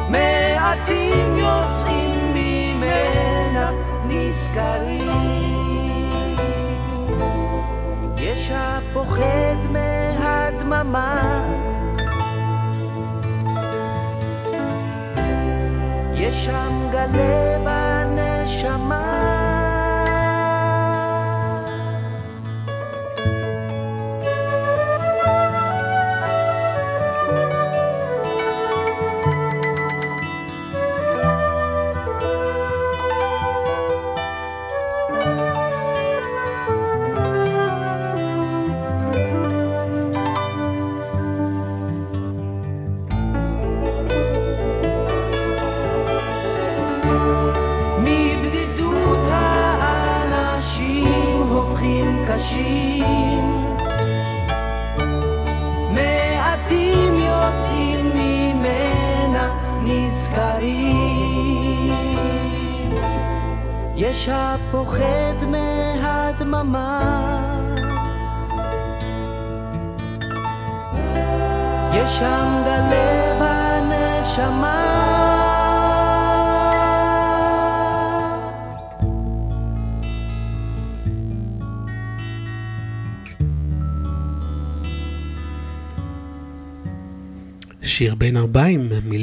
מעטים יוצאים ממנה נזכרים. יש הפוחד מהדממה שם גלה בנשמה.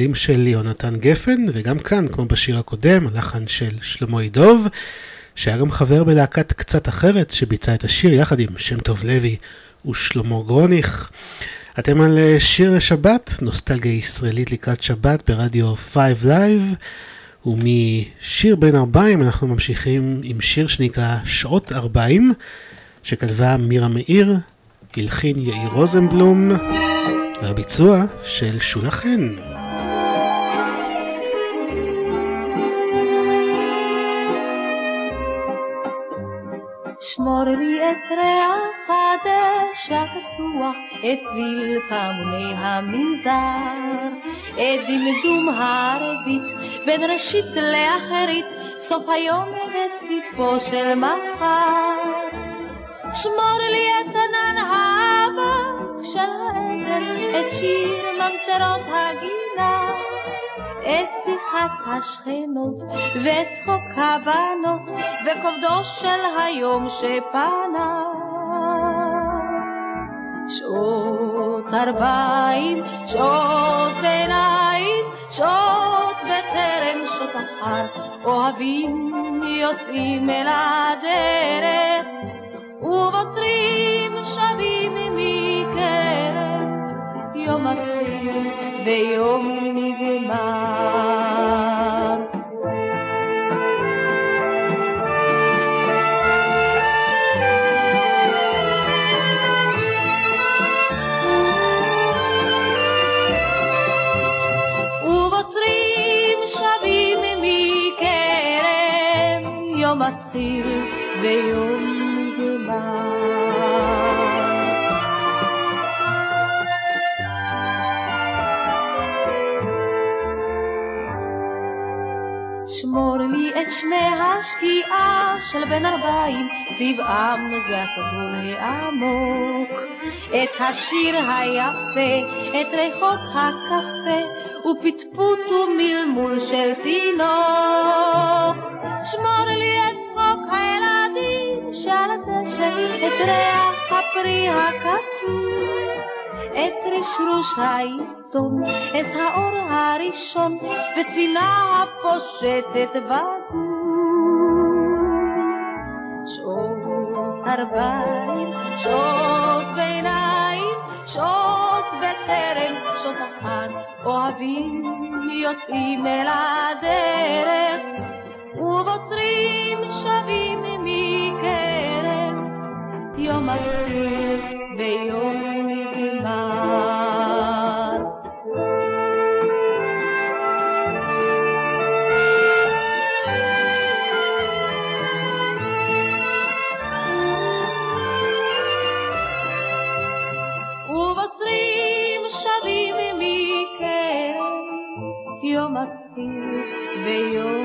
ארבעים, מילים של יונתן גפן, וגם כאן, כמו בשיר הקודם, הלחן של שלמה ידוב, שהיה גם חבר בלהקת קצת אחרת, שביצע את השיר יחד עם שם טוב לוי ושלמה גרוניך. אתם על אה, שיר לשבת, נוסטלגיה ישראלית לקראת שבת ברדיו 5 Live, ומשיר בין ארבעים אנחנו ממשיכים עם שיר שנקרא שעות ארבעים, שכתבה מירה מאיר, הלחין יאיר רוזנבלום. והביצוע של שולה חן. שמור לי את ריח הדשא כסוח, את צליל פעמוני המנזר, את דמדום הערבית, בין ראשית לאחרית, סוף היום וסיפו של מחר. שמור לי את ענן האבק של העדר, את שיר ממטרות הגינה, את שיחת השכנות ואת צחוק הבנות וכובדו של היום שפנה. שעות ארבעים, שעות ביניים, שעות בטרם שעות אחר, אוהבים יוצאים אל הדרך, ובוצרים שבים מקרב, יום מתחיל ויום נגמר. ויום נגמר. שמור לי את שמי השקיעה של בן ארבעים, צבעם זה הסגול העמוק. את השיר היפה, את ריחות הקפה, ופטפוט ומלמול של תינוק. שמור לי את צחוק הילדים שעל הדשא, את ריח הפרי הכתוב. את רשרוש העיתון, את האור הראשון, וצינה הפושטת בגוף. שעות ארבעים, שעות ביניים, שעות בטרם, שעות אחר, אוהבים יוצאים אל הדרך, ובוצרים שבים מקרב, יום מתחיל ויום נגמר. ובוצרים שבים מכם, יום מתחיל ויום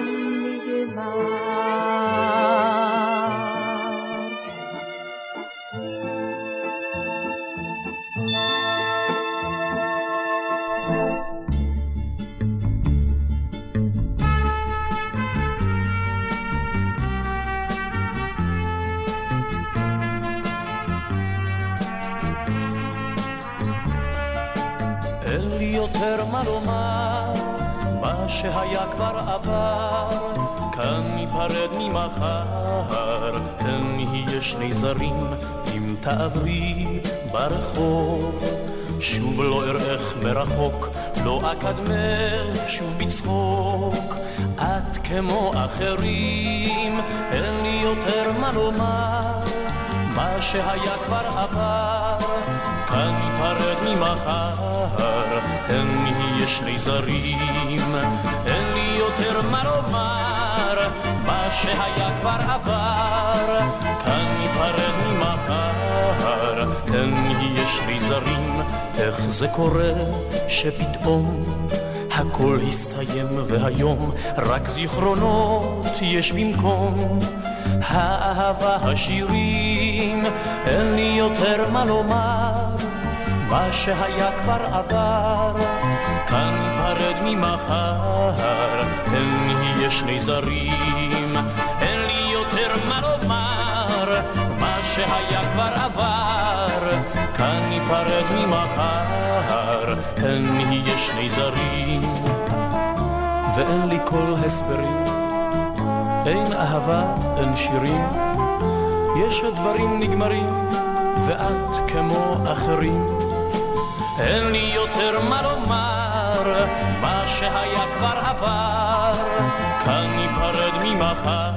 יותר מה לומר, מה שהיה כבר עבר, כאן ניפרד ממחר, תן נהיה שני זרים, אם תעברי ברחוב, שוב לא אראך מרחוק, לא אקדמך שוב בצחוק, את כמו אחרים, אין לי יותר מה לומר, מה שהיה כבר עבר, כאן ניפרד ממחר, אין נהיה שני זרים, אין לי יותר מה לומר, מה שהיה כבר עבר, כאן ניפרד ממחר, הן יש לי זרים, איך זה קורה שפתאום הכל הסתיים והיום רק זיכרונות יש במקום. האהבה השירים, אין לי יותר מה לומר, מה שהיה כבר עבר, כאן ניפרד ממחר, אין נהיה שני זרים, אין לי יותר מה לומר, מה שהיה כבר עבר, כאן ניפרד ממחר, אין נהיה שני זרים, ואין לי כל הסברים. אין אהבה, אין שירים, יש הדברים נגמרים, ואת כמו אחרים. אין לי יותר מה לומר, מה שהיה כבר עבר, כאן ניפרד ממחר,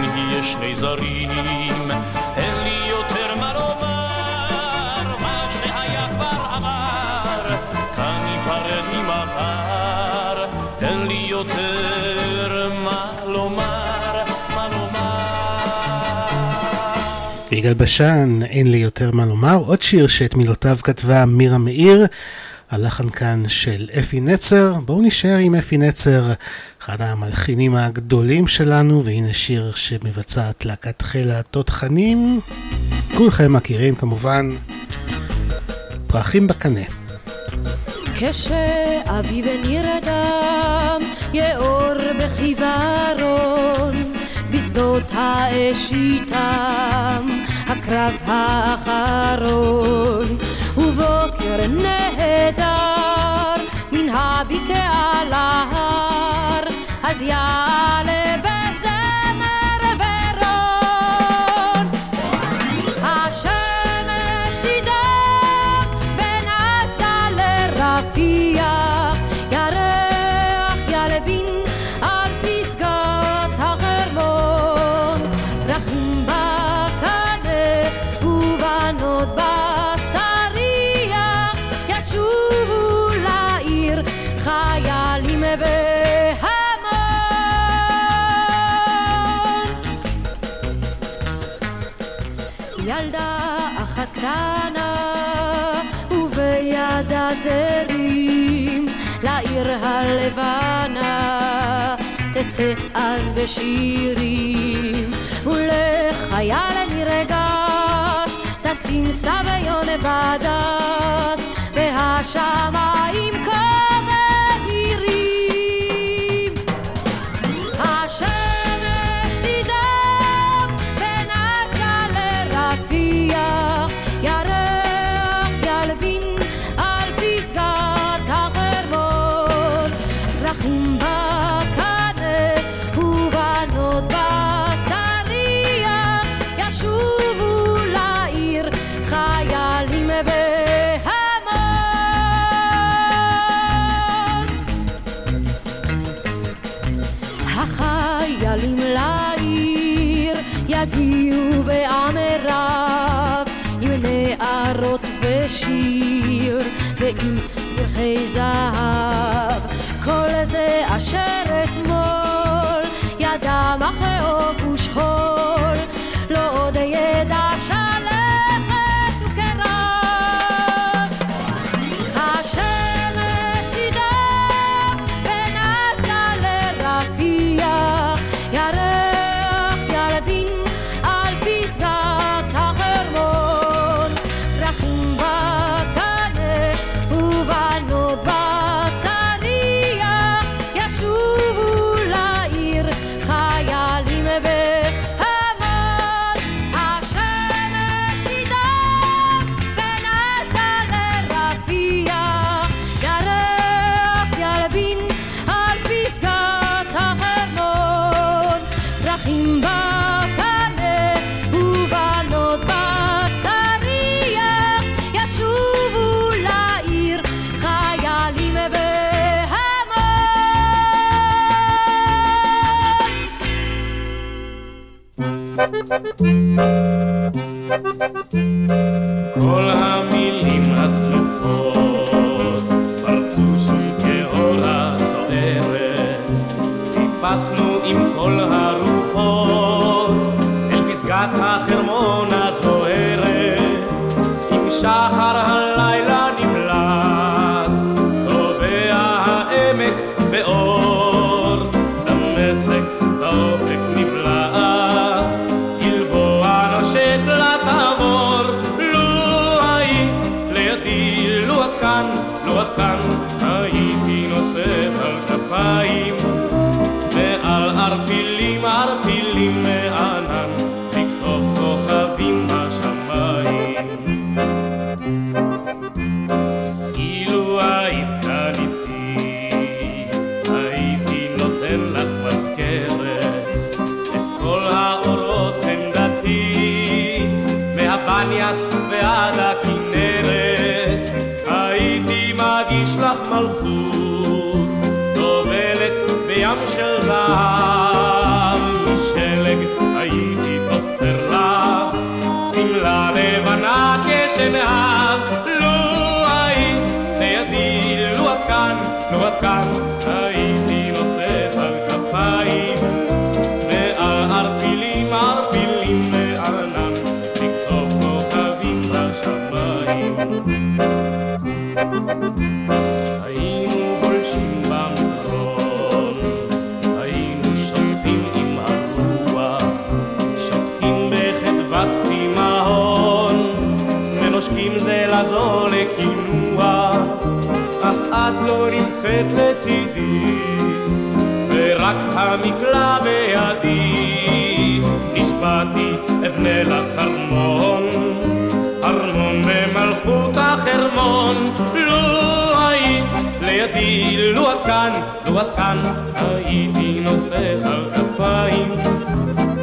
נהיה שני זרים. אין לי יותר מה לומר, מה שהיה כבר עבר, כאן ניפרד ממחר, אין לי יותר מה לומר, מה יגאל בשן, אין לי יותר מה לומר. עוד שיר שאת מילותיו כתבה מירה מאיר, הלחן כאן של אפי נצר. בואו נשאר עם אפי נצר, אחד המלחינים הגדולים שלנו, והנה שיר שמבצעת להקת חיל התותחנים. כולכם מכירים כמובן, פרחים בקנה. כשאביב נרדם, יאור בחיוורון, בשדות האש איתם, הקרב האחרון, ובוקר נהדר, מן הבקעה להר, אז יעלה הלבנה תצא אז בשירים. ולחייל נרגש תשים סביון בדש והשמיים כה now. כל נמצאת לצידי, ורק המקלע בידי, נשבעתי אבנה לך ארמון, ארמון במלכות החרמון, לו היית לידי, לו עד כאן, לו עד כאן, הייתי נושא על כפיים,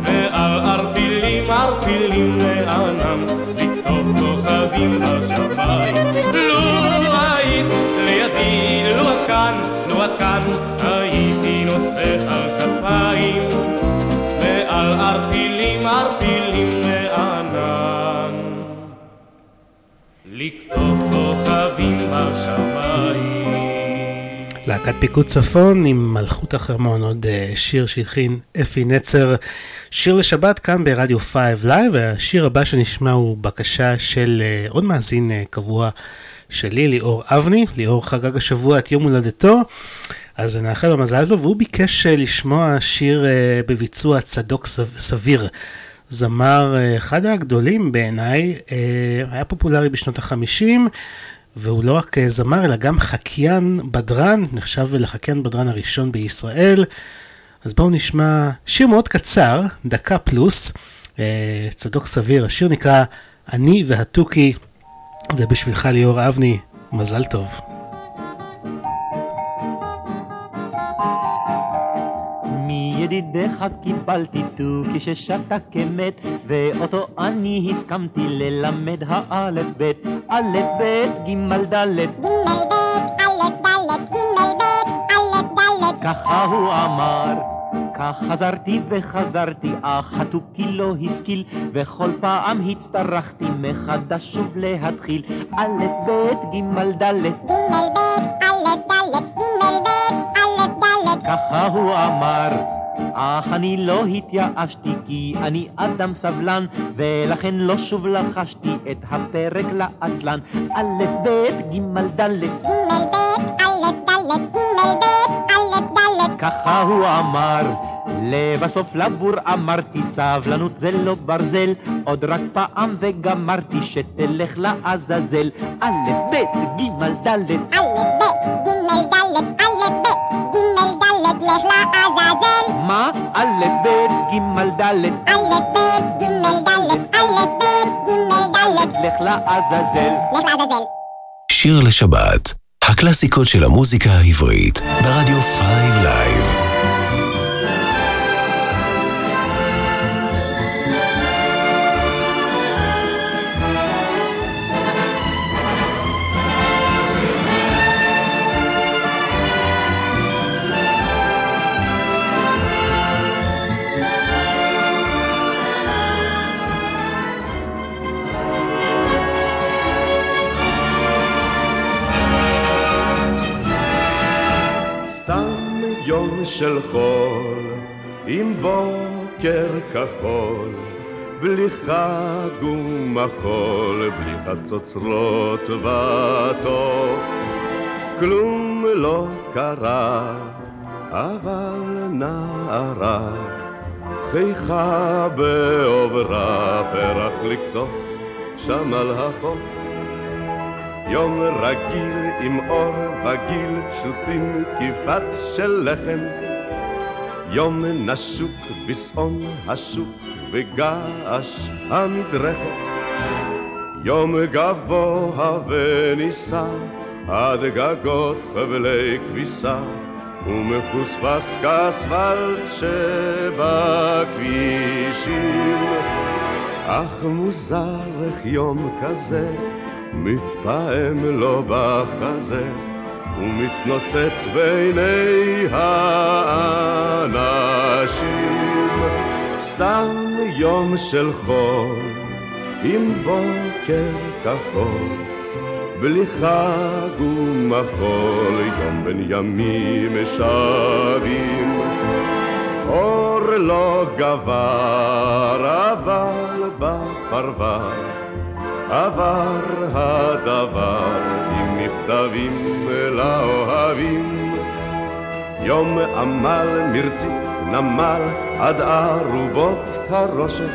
מעל ערפילים, ערפילים לענם, לכתוב כוכבים בשמיים. לו לידי, לו עד כאן, לו עד כאן, הייתי נושא על כפיים, מעל ערפילים, ערפילים לענן. לכתוב כוכבים בשמיים. להקת פיקוד צפון עם מלכות החרמון, עוד אה, שיר שהלחין אפי נצר. שיר לשבת כאן ברדיו 5 Live, והשיר הבא שנשמע הוא בקשה של אה, עוד מאזין אה, קבוע שלי, ליאור אבני. ליאור חגג השבוע את יום הולדתו, אז נאחל לו מזל טוב, והוא ביקש אה, לשמוע שיר אה, בביצוע צדוק סב- סביר. זמר אה, אחד הגדולים בעיניי, היה פופולרי בשנות החמישים, והוא לא רק זמר אלא גם חקיין בדרן, נחשב לחקיין בדרן הראשון בישראל. אז בואו נשמע שיר מאוד קצר, דקה פלוס, צדוק סביר, השיר נקרא אני והתוכי, זה בשבילך ליאור אבני, מזל טוב. מידידך קיבלתי תוכי ששתה כמת, ואותו אני הסכמתי ללמד האלף בית, א' ב' ג' ד' ככה הוא אמר, כך חזרתי וחזרתי, אך התוכי לא השכיל, וכל פעם הצטרכתי מחדש שוב להתחיל, א' ב' ג' ד' ככה הוא אמר, אך אני לא התייאשתי כי אני אדם סבלן ולכן לא שוב לחשתי את הפרק לעצלן. א' ב' ג' ד' ככה הוא אמר. לבסוף לבור אמרתי סבלנות זה לא ברזל עוד רק פעם וגמרתי שתלך לעזאזל. א' ב' ג' ד' מה? א' ב' ג' ד' א' ב' ג' ד' א' ב' ג' ד' לך לעזאזל. לך לעזאזל שיר לשבת, הקלאסיקות של המוזיקה העברית, ברדיו 5 Live. של חול, עם בוקר כחול, בלי חג ומחול, בלי חצוצרות וטוב. כלום לא קרה, אבל נערה, חייכה בעוברה, פרח לקטוף שם על החוף. יום רגיל עם אור וגיל פשוטים כיפת של לחם יום נשוק בשעון השוק וגעש המדרכת. יום גבוה ונישא עד גגות חבלי כביסה ומפוספס כאספלט שבכבישים. אך מוזר איך יום כזה מתפעם לו בחזה ומתנוצץ בעיני האנשים. סתם יום של חול עם בוקר כחול בלי חג ומחול יום בין ימים שבים אור לא גבר אבל בפרבר עבר הדבר מכתבים לאוהבים. יום עמל מרציף נמל עד ארובות חרושת.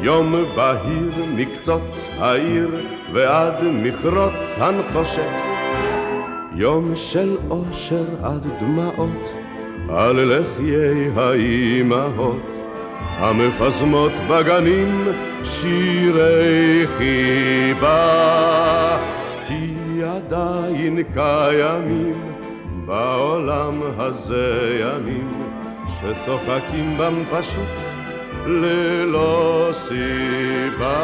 יום בהיר מקצות העיר ועד מכרות הנחושת. יום של אושר עד דמעות על לחיי האימהות. המפזמות בגנים שירי חיבה. כי עדיין קיימים בעולם הזה ימים שצוחקים בם פשוט ללא סיבה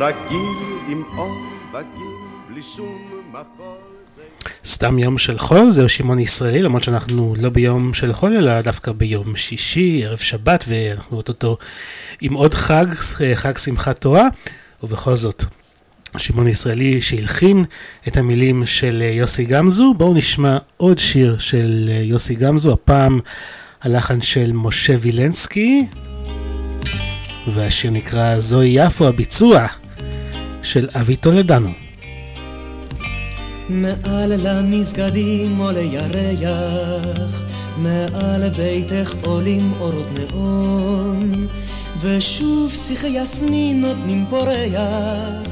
רגיל עם אור וגיל בלי שום מחול סתם יום של חול, זהו שמעון ישראלי, למרות שאנחנו לא ביום של חול, אלא דווקא ביום שישי, ערב שבת, ואנחנו אוטוטו עם עוד חג, חג שמחת תורה, ובכל זאת, שמעון ישראלי שהלחין את המילים של יוסי גמזו. בואו נשמע עוד שיר של יוסי גמזו, הפעם הלחן של משה וילנסקי, והשיר נקרא זוהי יפו, הביצוע של אבי טולדנו. מעל למסגדים עולה ירח, מעל ביתך עולים אורות נאון, ושוב שיחי יסמין נותנים פורח,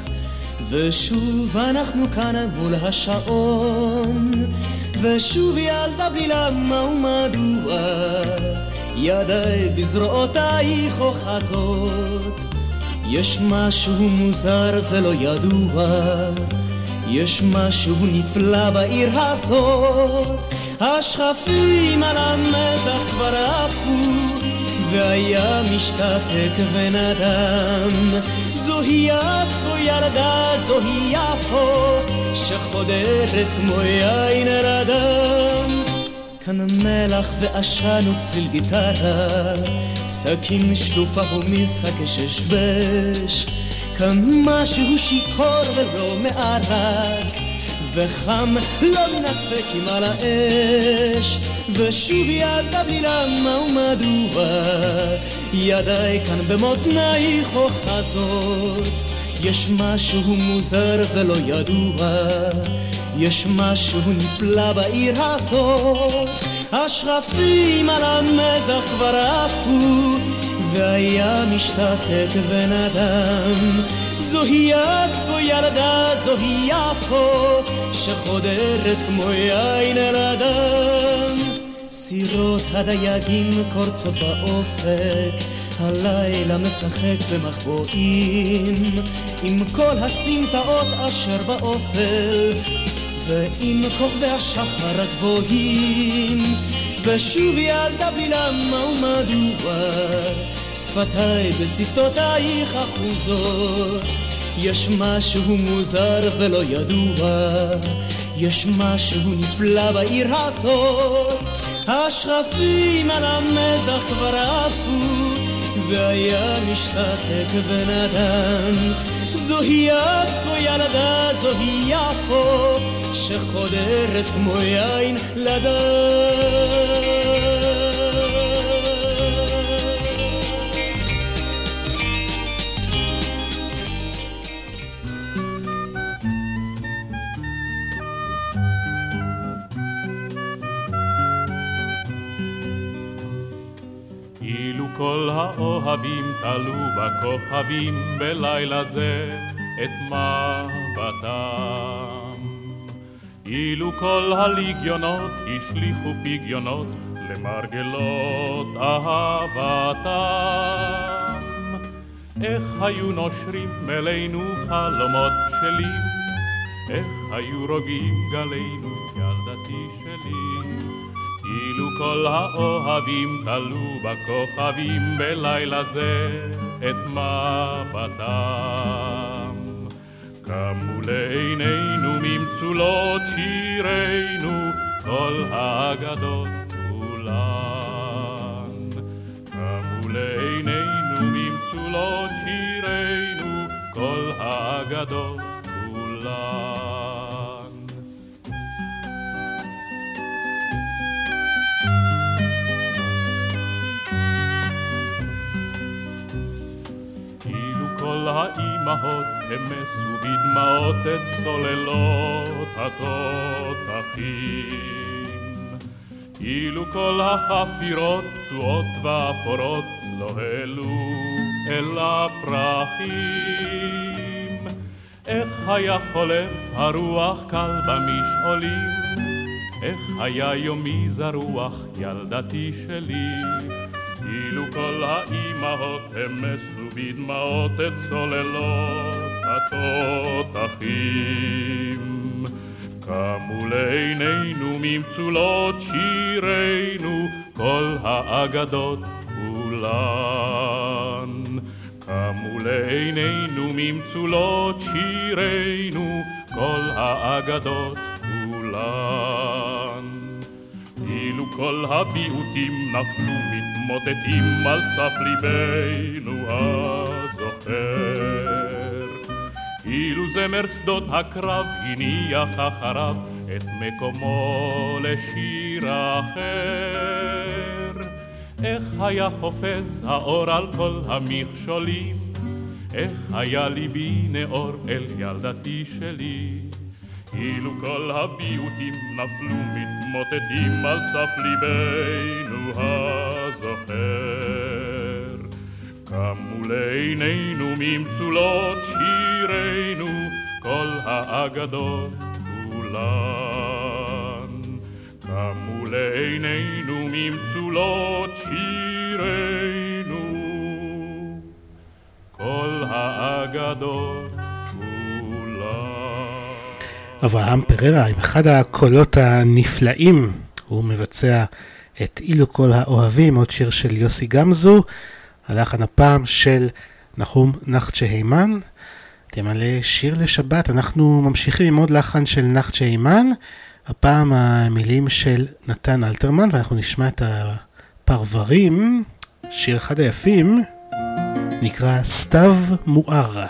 ושוב אנחנו כאן מול השעון, ושוב ילדה בלי למה ומדוע, ידיי בזרועותייך אוחזות, יש משהו מוזר ולא ידוע. יש משהו נפלא בעיר הזאת, השכפים על המזח כבר עפו, והיה משתתק ונדם. זוהי יפו ילדה, זוהי יפו, שחודרת כמו יין רדם. כאן מלח ועשן וצליל גיטרה, סכין שלופה ומשחק ששבש. כמה שהוא שיכור ולא מערק וחם לא מן הסדקים על האש. ושוב ילדה בלי למה ומדוע? ידיי כאן במותנייך אוחזות. יש משהו מוזר ולא ידוע יש משהו נפלא בעיר הזאת. השרפים על המזח כבר עפו והיה משתתק ונדם זוהי יפו ילדה, זוהי יפו שחודרת כמו יין אל הדם סירות הדייגים קורצות באופק הלילה משחק במחבואים. עם כל הסמטאות אשר באופל ועם כוכבי השחר הגבוהים ושוב ילדה בלי למה ומדוע שפתיי בשפתותייך אחוזות יש משהו מוזר ולא ידוע יש משהו נפלא בעיר הזאת. השכפים על המזח כבר עפו והיה משתתק ונדם זוהי יפו ילדה, זוהי יפו, שחודרת כמו יין לדעת. כל האוהבים תלו בכוכבים בלילה זה את מבטם. אילו כל הליגיונות השליכו פגיונות למרגלות אהבתם. איך היו נושרים אלינו חלומות בשלים, איך היו רוגעים גלינו ילדתי שלי. אילו כל האוהבים תלו בכוכבים בלילה זה את מבטם. קמו לעינינו ממצולות שירינו כל האגדות כולן. קמו לעינינו ממצולות שירינו כל האגדות כולן. האימהות המסו בדמעות את סוללות התותחים. אילו כל החפירות פצועות ואפורות לא העלו אל הפרחים. איך היה חולף הרוח קל במשעולים? איך היה יומי זרוח ילדתי שלי? אילו כל האימהות המסו בדמעות את צוללות התותחים. קמו לעינינו ממצולות שירינו כל האגדות כולן. קמו לעינינו ממצולות שירינו כל האגדות כולן. אילו כל הביעוטים נפלו מתמוטטים על סף ליבנו הזוכר. אילו זמר שדות הקרב הניח אחריו את מקומו לשיר אחר. איך היה חופז האור על כל המכשולים, איך היה ליבי נאור אל ילדתי שלי. אילו כל הביעוטים נפלו מתמוטטים על סף ליבנו הזוכר. קמו לעינינו ממצולות שירינו כל האגדות כולן. קמו לעינינו ממצולות שירינו כל האגדות אברהם פררה עם אחד הקולות הנפלאים, הוא מבצע את אילו כל האוהבים, עוד שיר של יוסי גמזו, הלחן הפעם של נחום נחצ'ה הימן. על שיר לשבת, אנחנו ממשיכים עם עוד לחן של נחצ'ה הימן, הפעם המילים של נתן אלתרמן, ואנחנו נשמע את הפרברים, שיר אחד היפים, נקרא סתיו מואר.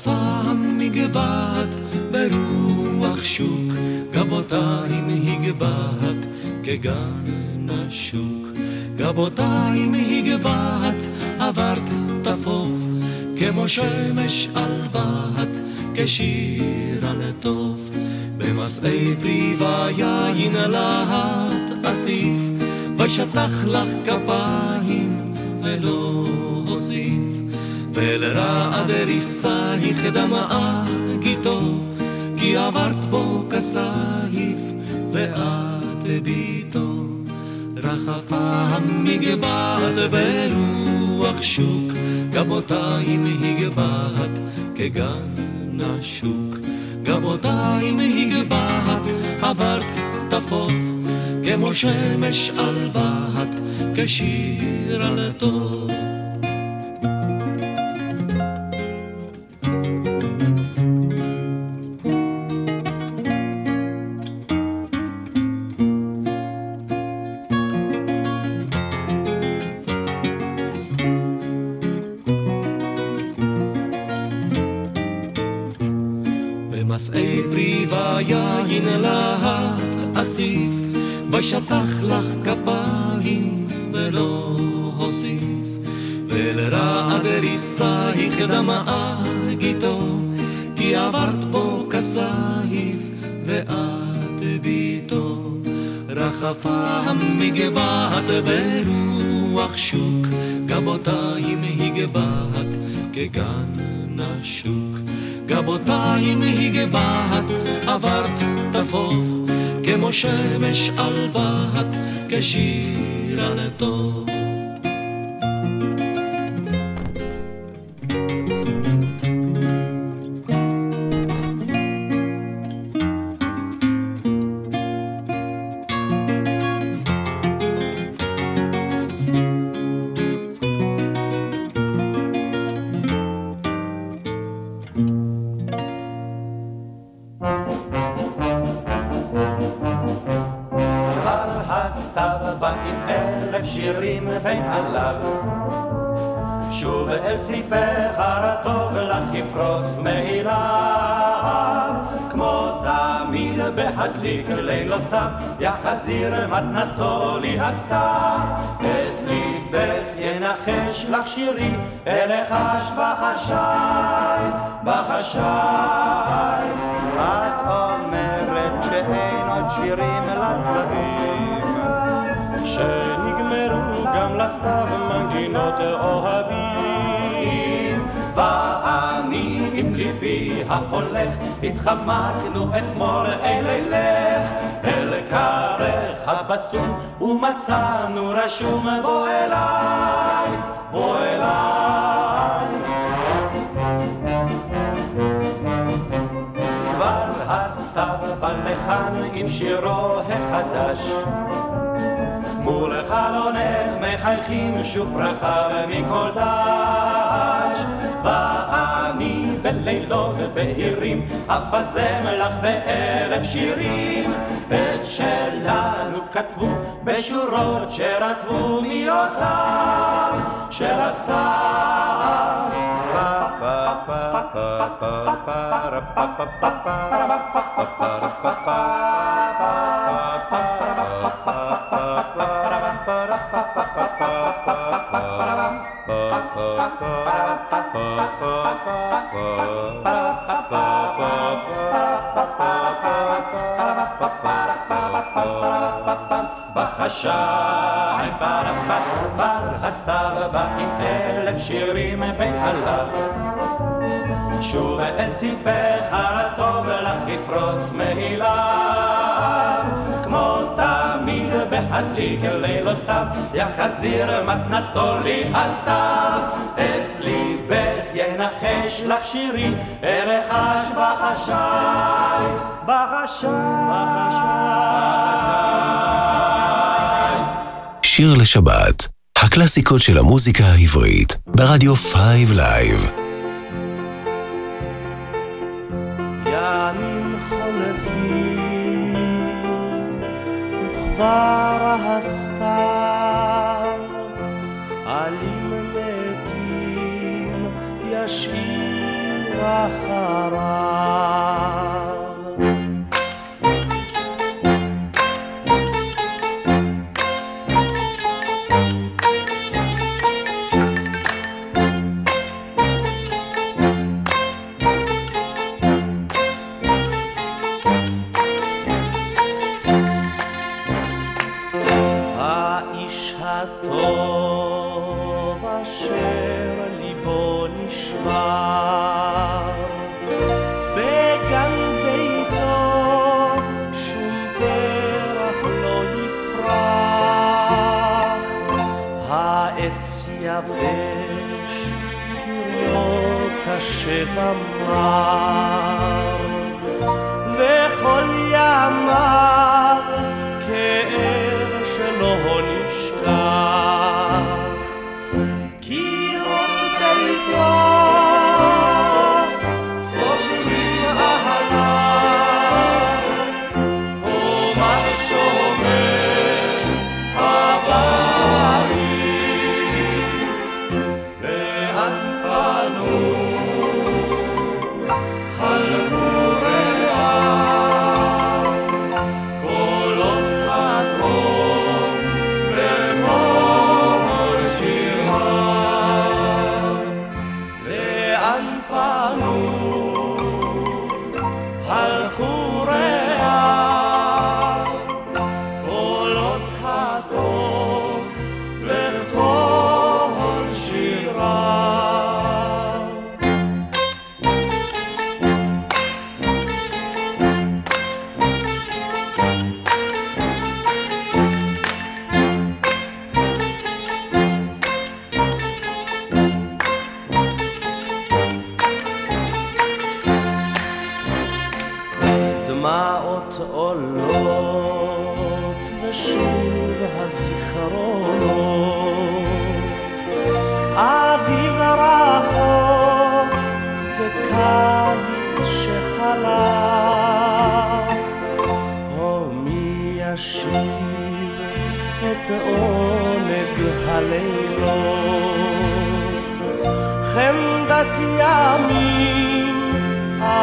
רחפה המגבעת ברוח שוק, גבותיים הגבעת כגן השוק. גבותיים הגבעת עברת תפוף, כמו שמש על בהת, כשיר על תוף. במסעי פרי ויין להט אסיף, ושטח לך כפיים ולא הוסיף. ולרעד ריסייך דמעה גיתו, כי עברת בו כסייף ואת ביתו. רחפה המגבעת ברוח שוק, גבותיים הגבעת כגן השוק. גבותיים הגבעת עברת תפוף, כמו שמש על בהת, כשיר על טוב. אסיף, וישטח לך כפיים ולא הוסיף, ולרעד ריסייך דמעה גיתו, כי עברת בו כסייף ואת ביתו. רחפה המגבעת ברוח שוק, גבותיים הגבעת כגן נשוק. גבותיים הגבעת עברת תפוף, כמו שמש על בהת, כשיר על טוב. להדליק לילותיו, יחזיר מתנתו לי הסתיו. את ליבך ינחש לך שירי, אלחש בחשאי, בחשאי. לסתיו מנגינות אוהבים. ואני עם ליבי ההולך, התחמקנו אתמול אל אלך, אל כרך הבסום, ומצאנו רשום בוא אליי, בוא אליי. כבר הסתיו בא לכאן עם שירו החדש. מול חלונך מחייכים שוב ברכה מכל דש. ואני בלילות בהירים אפזם לך באלף שירים. את שלנו כתבו בשורות שרטבו מאותם של הסתיו. בחשאי פרפת כבר הסתיו בא עם אלף שירים בעליו שוב אל סיפך הרטוב לך יפרוס מעיליו כמו תמיד בהדליק לילותיו יחזיר מתנתו לי הסתיו את ינחש לך שירי ארחש בחשאי. בחשאי. שיר לשבת, הקלאסיקות של המוזיקה העברית, ברדיו 5 Live. ימים חולפים, וכבר הסתיו, ישאיר אחריו. שפע מר וכל ימר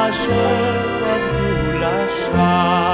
אשר עבדו לשווא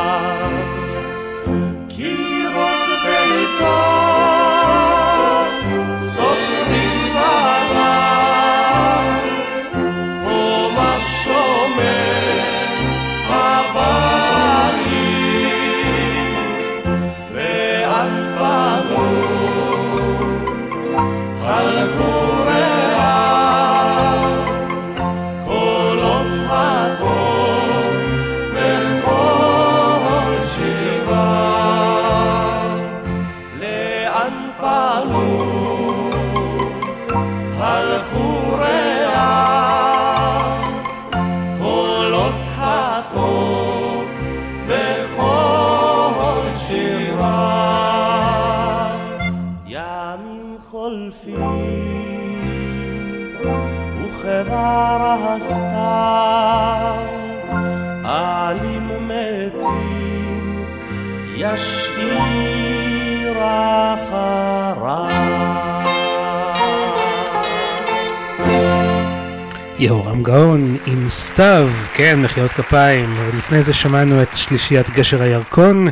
יהורם גאון עם סתיו, כן, מחיאות כפיים, אבל לפני זה שמענו את שלישיית גשר הירקון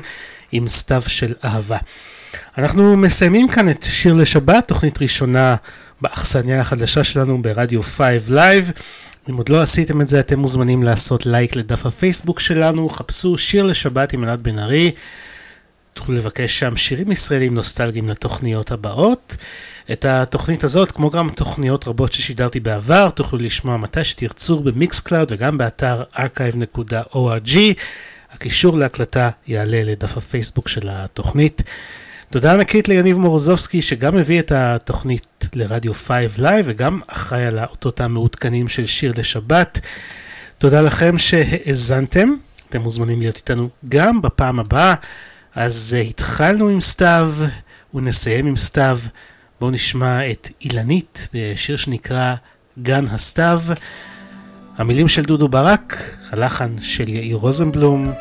עם סתיו של אהבה. אנחנו מסיימים כאן את שיר לשבת, תוכנית ראשונה באכסניה החדשה שלנו ברדיו 5 Live. אם עוד לא עשיתם את זה, אתם מוזמנים לעשות לייק לדף הפייסבוק שלנו, חפשו שיר לשבת עם אלעד בן ארי. תוכלו לבקש שם שירים ישראלים נוסטלגיים לתוכניות הבאות. את התוכנית הזאת, כמו גם תוכניות רבות ששידרתי בעבר, תוכלו לשמוע מתי שתרצו ב Mixcloud וגם באתר archive.org. הקישור להקלטה יעלה לדף הפייסבוק של התוכנית. תודה ענקית ליניב מורוזובסקי שגם הביא את התוכנית לרדיו 5 Live וגם אחראי על האותות המעודכנים של שיר לשבת. תודה לכם שהאזנתם, אתם מוזמנים להיות איתנו גם בפעם הבאה. אז uh, התחלנו עם סתיו ונסיים עם סתיו. בואו נשמע את אילנית בשיר שנקרא גן הסתיו. המילים של דודו ברק, הלחן של יאיר רוזנבלום.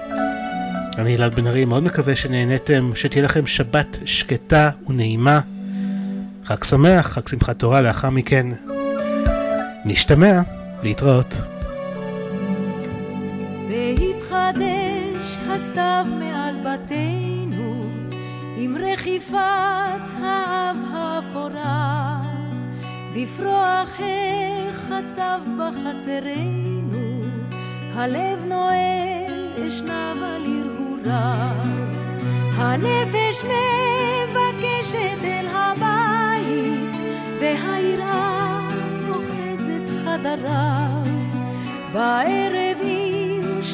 אני אלעד בן ארי, מאוד מקווה שנהניתם, שתהיה לכם שבת שקטה ונעימה. חג שמח, חג שמחת תורה לאחר מכן. נשתמע, להתראות. והתחדש הסתיו מעל בתינו עם רכיפת האב האפורה. לפרוח החצב בחצרנו הלב נועל אשנב על הרהוריו הנפש מבקשת אל הבית והיראה אוחזת חדריו בערב עם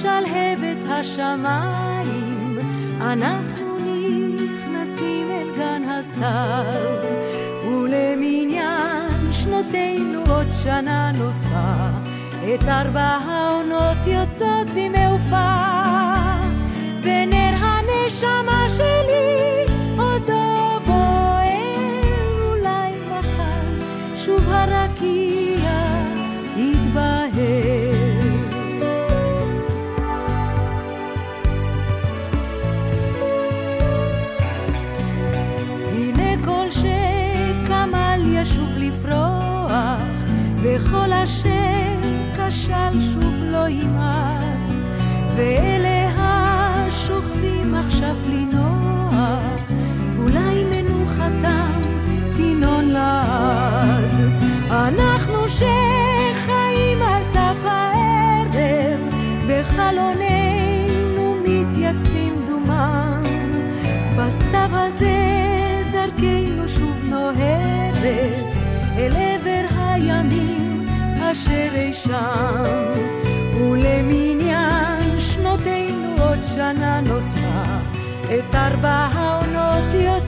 שלהבת השמיים. אנחנו נכנסים אל גן הסתיו ולמניין שנותינו עוד שנה נוספה את ארבע העונות יוצאות במעופה. ונר הנשמה שלי עודו בוער אולי מחר שוב הרקיע כשל שוב לא ימעט ואלה השוכבים עכשיו בלי אולי מנוחתם תינון לעד אנחנו שחיים על סף הערב בחלוני מתייצבים דומם. בסתיו הזה דרכנו שוב נוהרת אל עבר הימים אשר אי שם. ולמניין שנותינו עוד שנה נוספה, את ארבע העונות יוצאות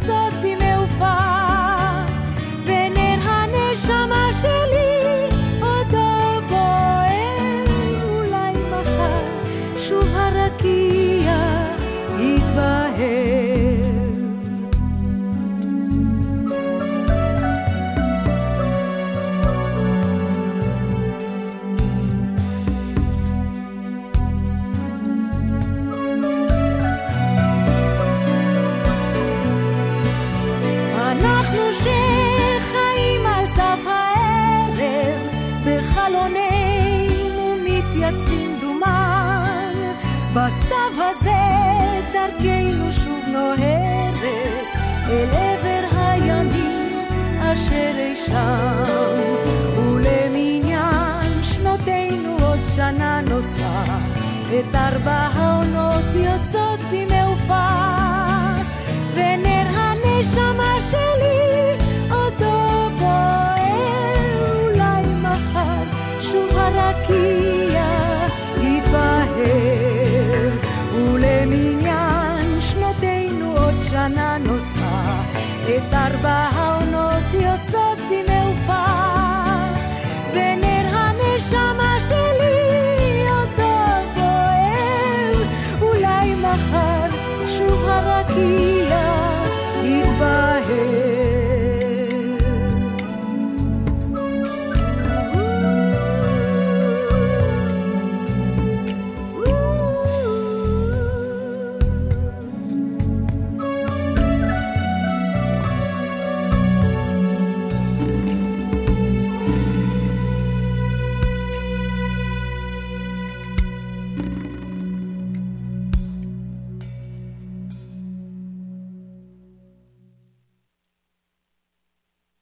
אל עבר הימים אשר אי שם. ולמניין שנותינו עוד שנה נוספה, את ארבע העונות יוצאות במעופה. ונר הנשמה שלי ולמניין